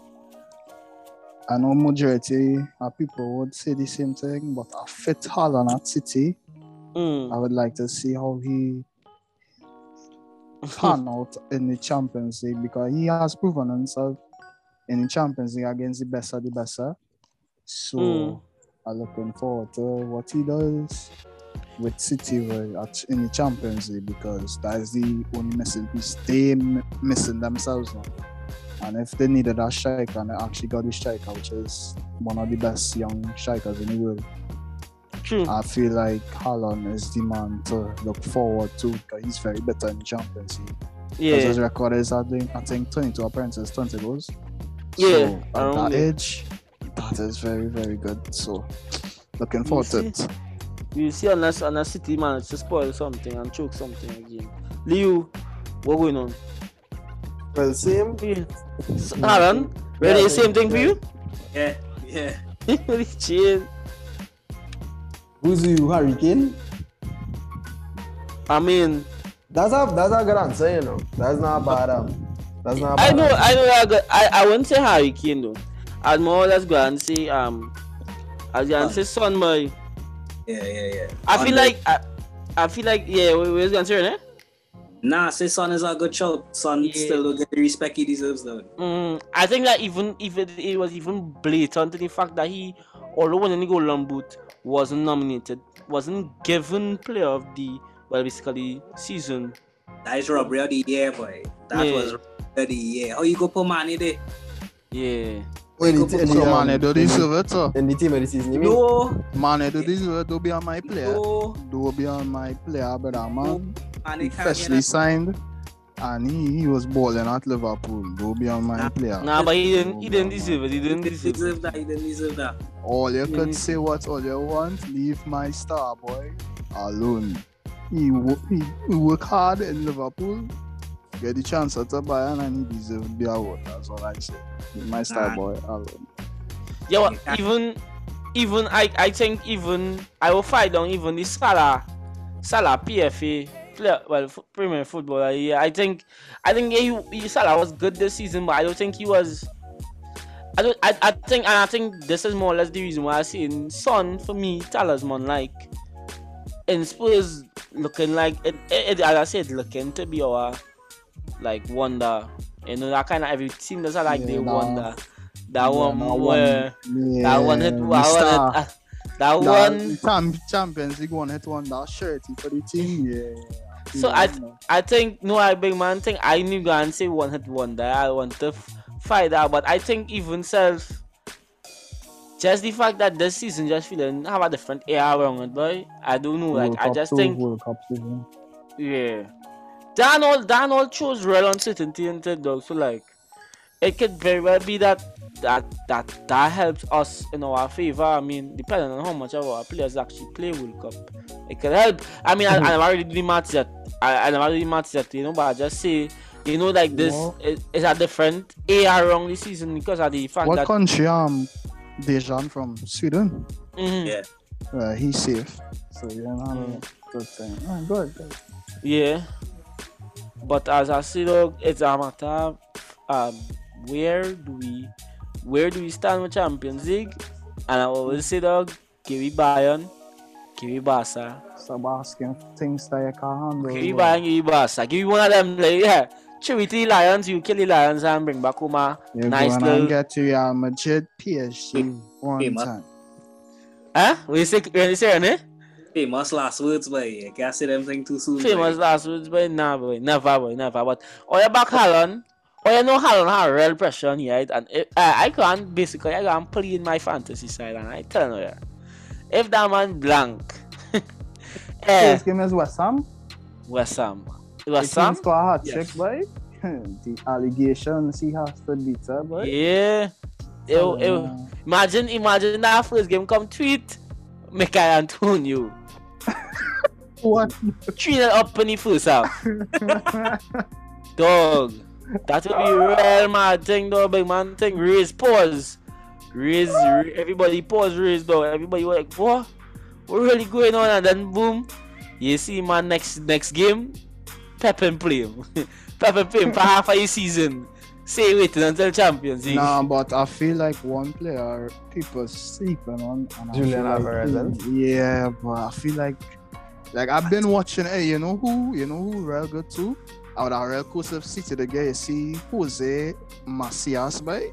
I know majority of people would say the same thing, but a fit Haaland at City, Mm. I would like to see how he (laughs) pan out in the Champions League because he has proven himself in the Champions League against the best of the best. So Mm. I'm looking forward to what he does with City right, at, in the Champions League because that is the only missing piece. They missing themselves now. And if they needed a striker, and they actually got the striker, which is one of the best young strikers in the world. True. I feel like Haaland is the man to look forward to because he's very better in the Champions League. Yeah. His record is, I think, I think 22 appearances, 20 goals. Yeah, So, at that there. age, that is very, very good. So, Looking forward to it. You see, unless unless City manage to spoil something and choke something again. Leo, what going on? Well, same. Yeah. S- Aaron, really the same thing for you? Yeah, yeah. (laughs) Chill. Who's you, Hurricane? I mean, That's a that's a good answer, you know. That's not a bad um. That's not a I know, answer. I know. I, got, I, I wouldn't say Harry Kane though. I'd more or less go and say um, I'd go and say Son boy. Yeah, yeah, yeah. I feel like I, I feel like yeah. We we're gonna say it, Nah, say Son is a good shout. Son Yeah. still don't get the respect he deserves though. Mm, I think that even if it, it was even blatant in the fact that he, although when he Golden Boot wasn't nominated, wasn't given Player of the well basically season. That is robbery of year, boy. That Yeah. was robbery the year. How you go put money there? Yeah. Wait, in the, in So the, man, um, do deserve it, sir. in the team of the season, you mean? No, Man, do deserve it. Do be on my player. no. Do be on my player, brother, man. Money can't Freshly that. signed. And he, he was balling at Liverpool. Do be on my Nah. player. Nah, but he didn't. He didn't deserve it. He He didn't didn't deserve it. deserve that. He didn't deserve that. All you Mm. could say what all you want, leave my star boy alone. He, wo- he, he work hard in Liverpool, get the chance at a Bayern and he deserves the award. That's all I say. Leave my star Nah. boy alone. Yeah, well, even even I I think even I will fight on even the Salah Salah PFA player well f- Premier footballer. Yeah, I think I think yeah, he, he Salah was good this season, but I don't think he was. I don't. I, I think and I think this is more or less the reason why I see in Son for me talisman like in Spurs looking like it, it, it as I said looking to be our like wonder. You know that kind of every team does like Yeah, they nah. wonder. That Yeah, one that where Yeah, that one hit. That one hit. uh, that That one. Cham- Champions League one hit one that shirty for the team. Yeah. (laughs) So I- know. I think no, I big man think I knew go and say one hit wonder. I want to f- fight that, but I think even self. Just the fact that this season just feeling have a different air around it, boy. I don't know. Like World I Cup just think, World Cup season. yeah. Dan all Dan all chose real uncertainty into it, dog. So like, it could very well be that that that that helps us in our favor. I mean, depending on how much of our players actually play World Cup, it could help. I mean, I, I never really do match that. I, I never really match that, you know. But I just say, you know, like this What? is, a different air around this season because of the fact What that country um Dejan from Sweden? Mhm. Yeah. Uh, he's safe. So yeah, no, Mm. good thing. Ah, good, good. Yeah. But as I say, dog, it's a matter um, where do we where do we stand with Champions League? And I always say, dog, give me Bayern, give me Barca. Stop asking things that you can't handle. Give me bro. Bayern, give me Barca. Give me one of them, like, yeah. Chew it to the Lions, you kill the Lions and bring back home a You nice go and little. get to Real Madrid, PSG one Famous. time. Huh? What you say, what you say, eh? Famous last words, boy. You can't say them thing too soon. boy. Famous last words, but nah, boy, never, boy, never. But oh, you back Haaland. Oh, you know Haaland have real pressure on you, right? And if, uh, I can't basically, I can't play in my fantasy side, and I tell you, if that man blank, (laughs) eh, First game is West Ham. West Ham, Team Ham, score a hat Yes. trick, boy. (laughs) the allegations he has to beat her, boy. yeah. Ew, ew. Uh, Imagine, imagine that first game come tweet, Michail Antonio, (laughs) What? three nil up in the first half. (laughs) Dog, that would be real mad thing, though, big man thing. Raise, pause. Raise, ra- everybody pause, raise, dog. Everybody like, what? What really going on? And then boom, you see, man, next next game, Pep and play him. (laughs) Pep and play him for half of the season. Say waiting until Champions League. Nah, but I feel like one player people sleeping on. And Julian feel like Alvarez, Yeah, but I feel like, like I've been watching. Hey, you know who? You know who real good too? Oh, Out of Real Coast City, the guy you see Jose Macias, by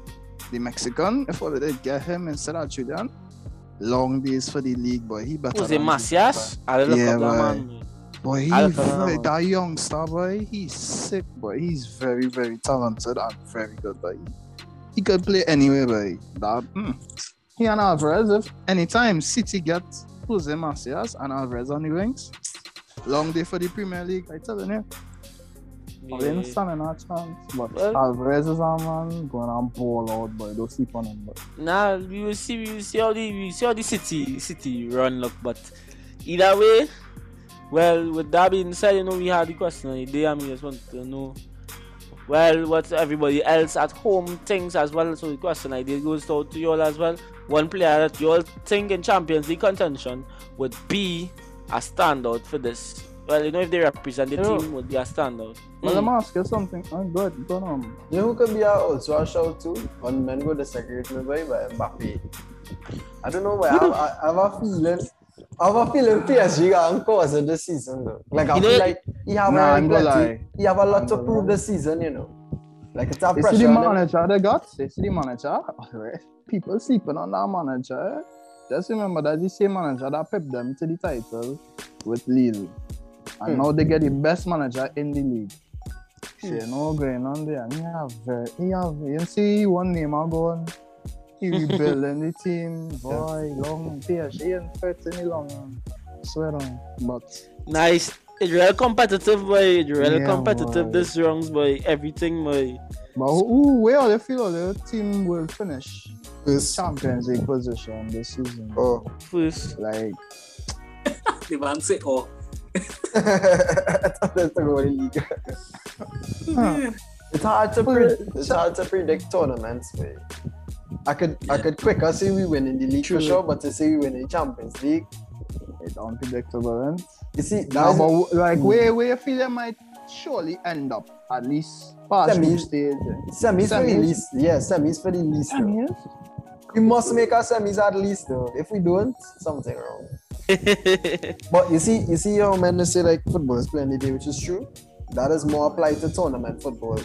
the Mexican. If I did get him instead of Julian, long days for the league, boy. He better. Who's it, than Macias? I look Yeah, up that man. Boy, he I look at that very, that youngster boy, he's sick, boy. He's very, very talented and very good, boy. He could play anywhere, boy. That mm. he and Alvarez. If anytime City get Jose Macias and Alvarez on the wings, long day for the Premier League. I tell you. I didn't stand in a chance. But Well- Alvarez is a man going and ball out, boy. Don't sleep on him, but Nah, we will see. We will see how the we will see how the city city run look. But either way, well, with that being said, you know we had the question of the day, and we just want to know. Well, what everybody else at home thinks as well. So the question idea goes out to you all as well. One player that you all think in Champions League contention would be a standout for this. Well, you know if they represent the You know- team, would be a standout. Well, Mm. let me ask you something. Oh, good, good on. You know who could be a, also a shout too? On men go the secret me by by Mbappe. I don't know why. I have, I have a feeling. I have a feeling PSG got cause of the season though. Like I You feel like he have Nah, a I'm gonna lie. He have a lot I'm to prove lie. this season, you know. Like it's a You pressure. see the on manager they got? You see the manager? (laughs) People sleeping on that manager. Just remember that the same manager that pepped them to the title with Lille. And Hmm. now they get the best manager in the league. So you know going on there. And he have very he have you see one name I go on. He rebuilding the team, boy, long PSG and threat any long man. Swear on. But Nice. It's real competitive, boy. It's real Yeah, competitive boy. this rounds, boy. Everything, boy. but who, who where they feel the team will finish Yes. Champions League position this season? Oh. First. Like The man say, oh, I thought that's the goal in league. huh. It's hard to predict. It's hard to predict tournaments, man. I could I could quicker say we win in the league for sure, but to say we win in Champions League, it's unpredictable, and you see, Nah, that's but like Mm. where where you feel they might surely end up at least past Semis. group stage. semis for the Semis. least. Yeah, semis for the least. Semis? We must make our semis at least, though. If we don't, something wrong. (laughs) But you see, you see how men say like football is playing the day, which is true. That is more applied to tournament football.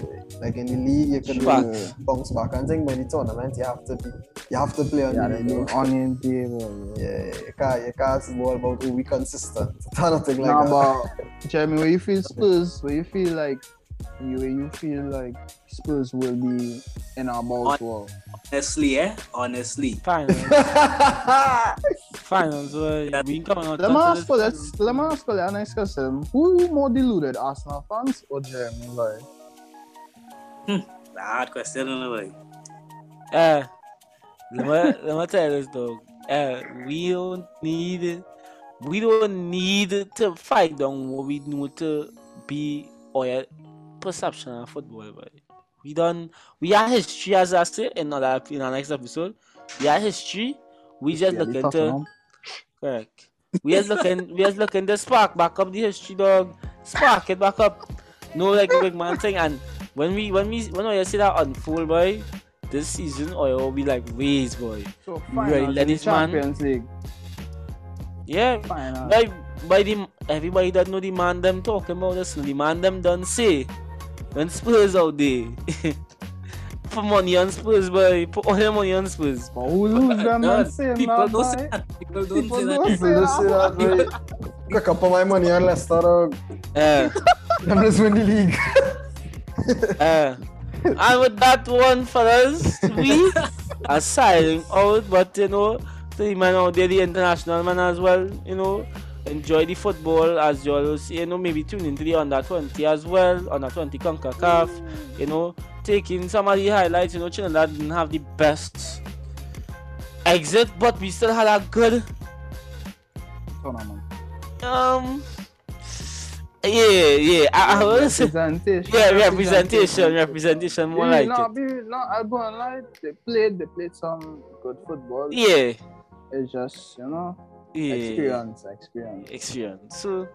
Like in the league, you can Sure. bounce back and think. But in the tournament, you have to be, you have to play on Yeah, the they day. do onion table. Yeah. (laughs) Yeah, you can't, you can't more about who we consistent. (laughs) It's nothing like nah, that. but Jeremy, where you feel Spurs, where you feel like you you feel like Spurs will be in our about war. honestly, eh? Honestly. Finals. Finals, boy. Yeah. We coming out. Let me ask for let's let me ask for the next question. Who more deluded, Arsenal fans or Jeremy? Like, Hard question, in a way. Eh, let me let me tell you this, dog. Eh, we don't need we don't need to fight down what we need to be our perception of football, boy. We done we are history as I say in another in our next episode. We are history. We just yeah, look the into Correct. We just looking, we just looking to spark back up the history, dog. Spark it back up. No like the big man thing. And when we when we when we see that unfold, boy, this season, or it will be like ways, boy. So You ready, finals in ladies, man? Champions League. Yeah. By by the everybody that know the man them talking about this, the man them done say when Spurs out there. Put money on Spurs, boy. Put all your money on Spurs. But who lose them No, and saying people that, don't say boy? that. People don't People say don't that. say People just say that, boy. Quick up on my money on Leicester, dog. Uh, Them just win the league. Uh, and with that one, fellas, we are signing out. But you know, to the man out there, the international man as well, you know, enjoy the football as you all see. You know, maybe tune into the under 20 as well, under 20 CONCACAF. You know, taking some of the highlights. You know, Trinidad didn't have the best exit, but we still had a good Tournament. um. Yeah, yeah. I, I was Representation. yeah, representation, representation, more Yeah, like no, it. be, no, I go on like they played, they played some good football. Yeah, It's just, you know, yeah. experience, experience. experience. So,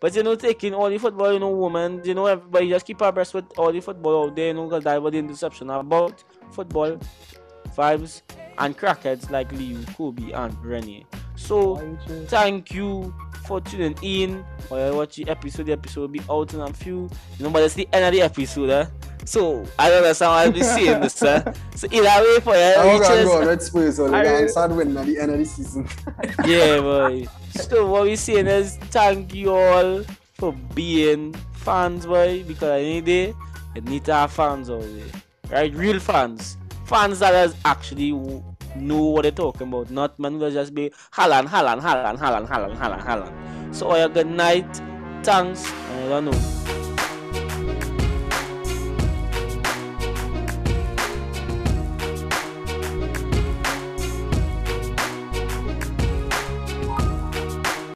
but you know, taking all the football, you know, women, you know, everybody just keep abreast with all the football out there, you know, because that was the interception about football, vibes, and crackheads like Liu, Kobe, and Rennie. So, thank you for tuning in. Or watch the episode, the episode will be out in a few, you know, but it's the end of the episode, eh? So, I don't understand why I'll be saying this, eh? So, either way for you, I'm gonna reaches- go on Red Spurs, so I- they're gonna start winning at the end of the season. (laughs) yeah, boy. So what we're saying is thank you all for being fans, boy. Because any day you need to have fans out there, right? Real fans, fans that is actually know what they're talking about, not men will just be Haaland, Haaland, Haaland, Haaland, Haaland, Haaland, Haaland. So, I your good night, thanks, and I don't know.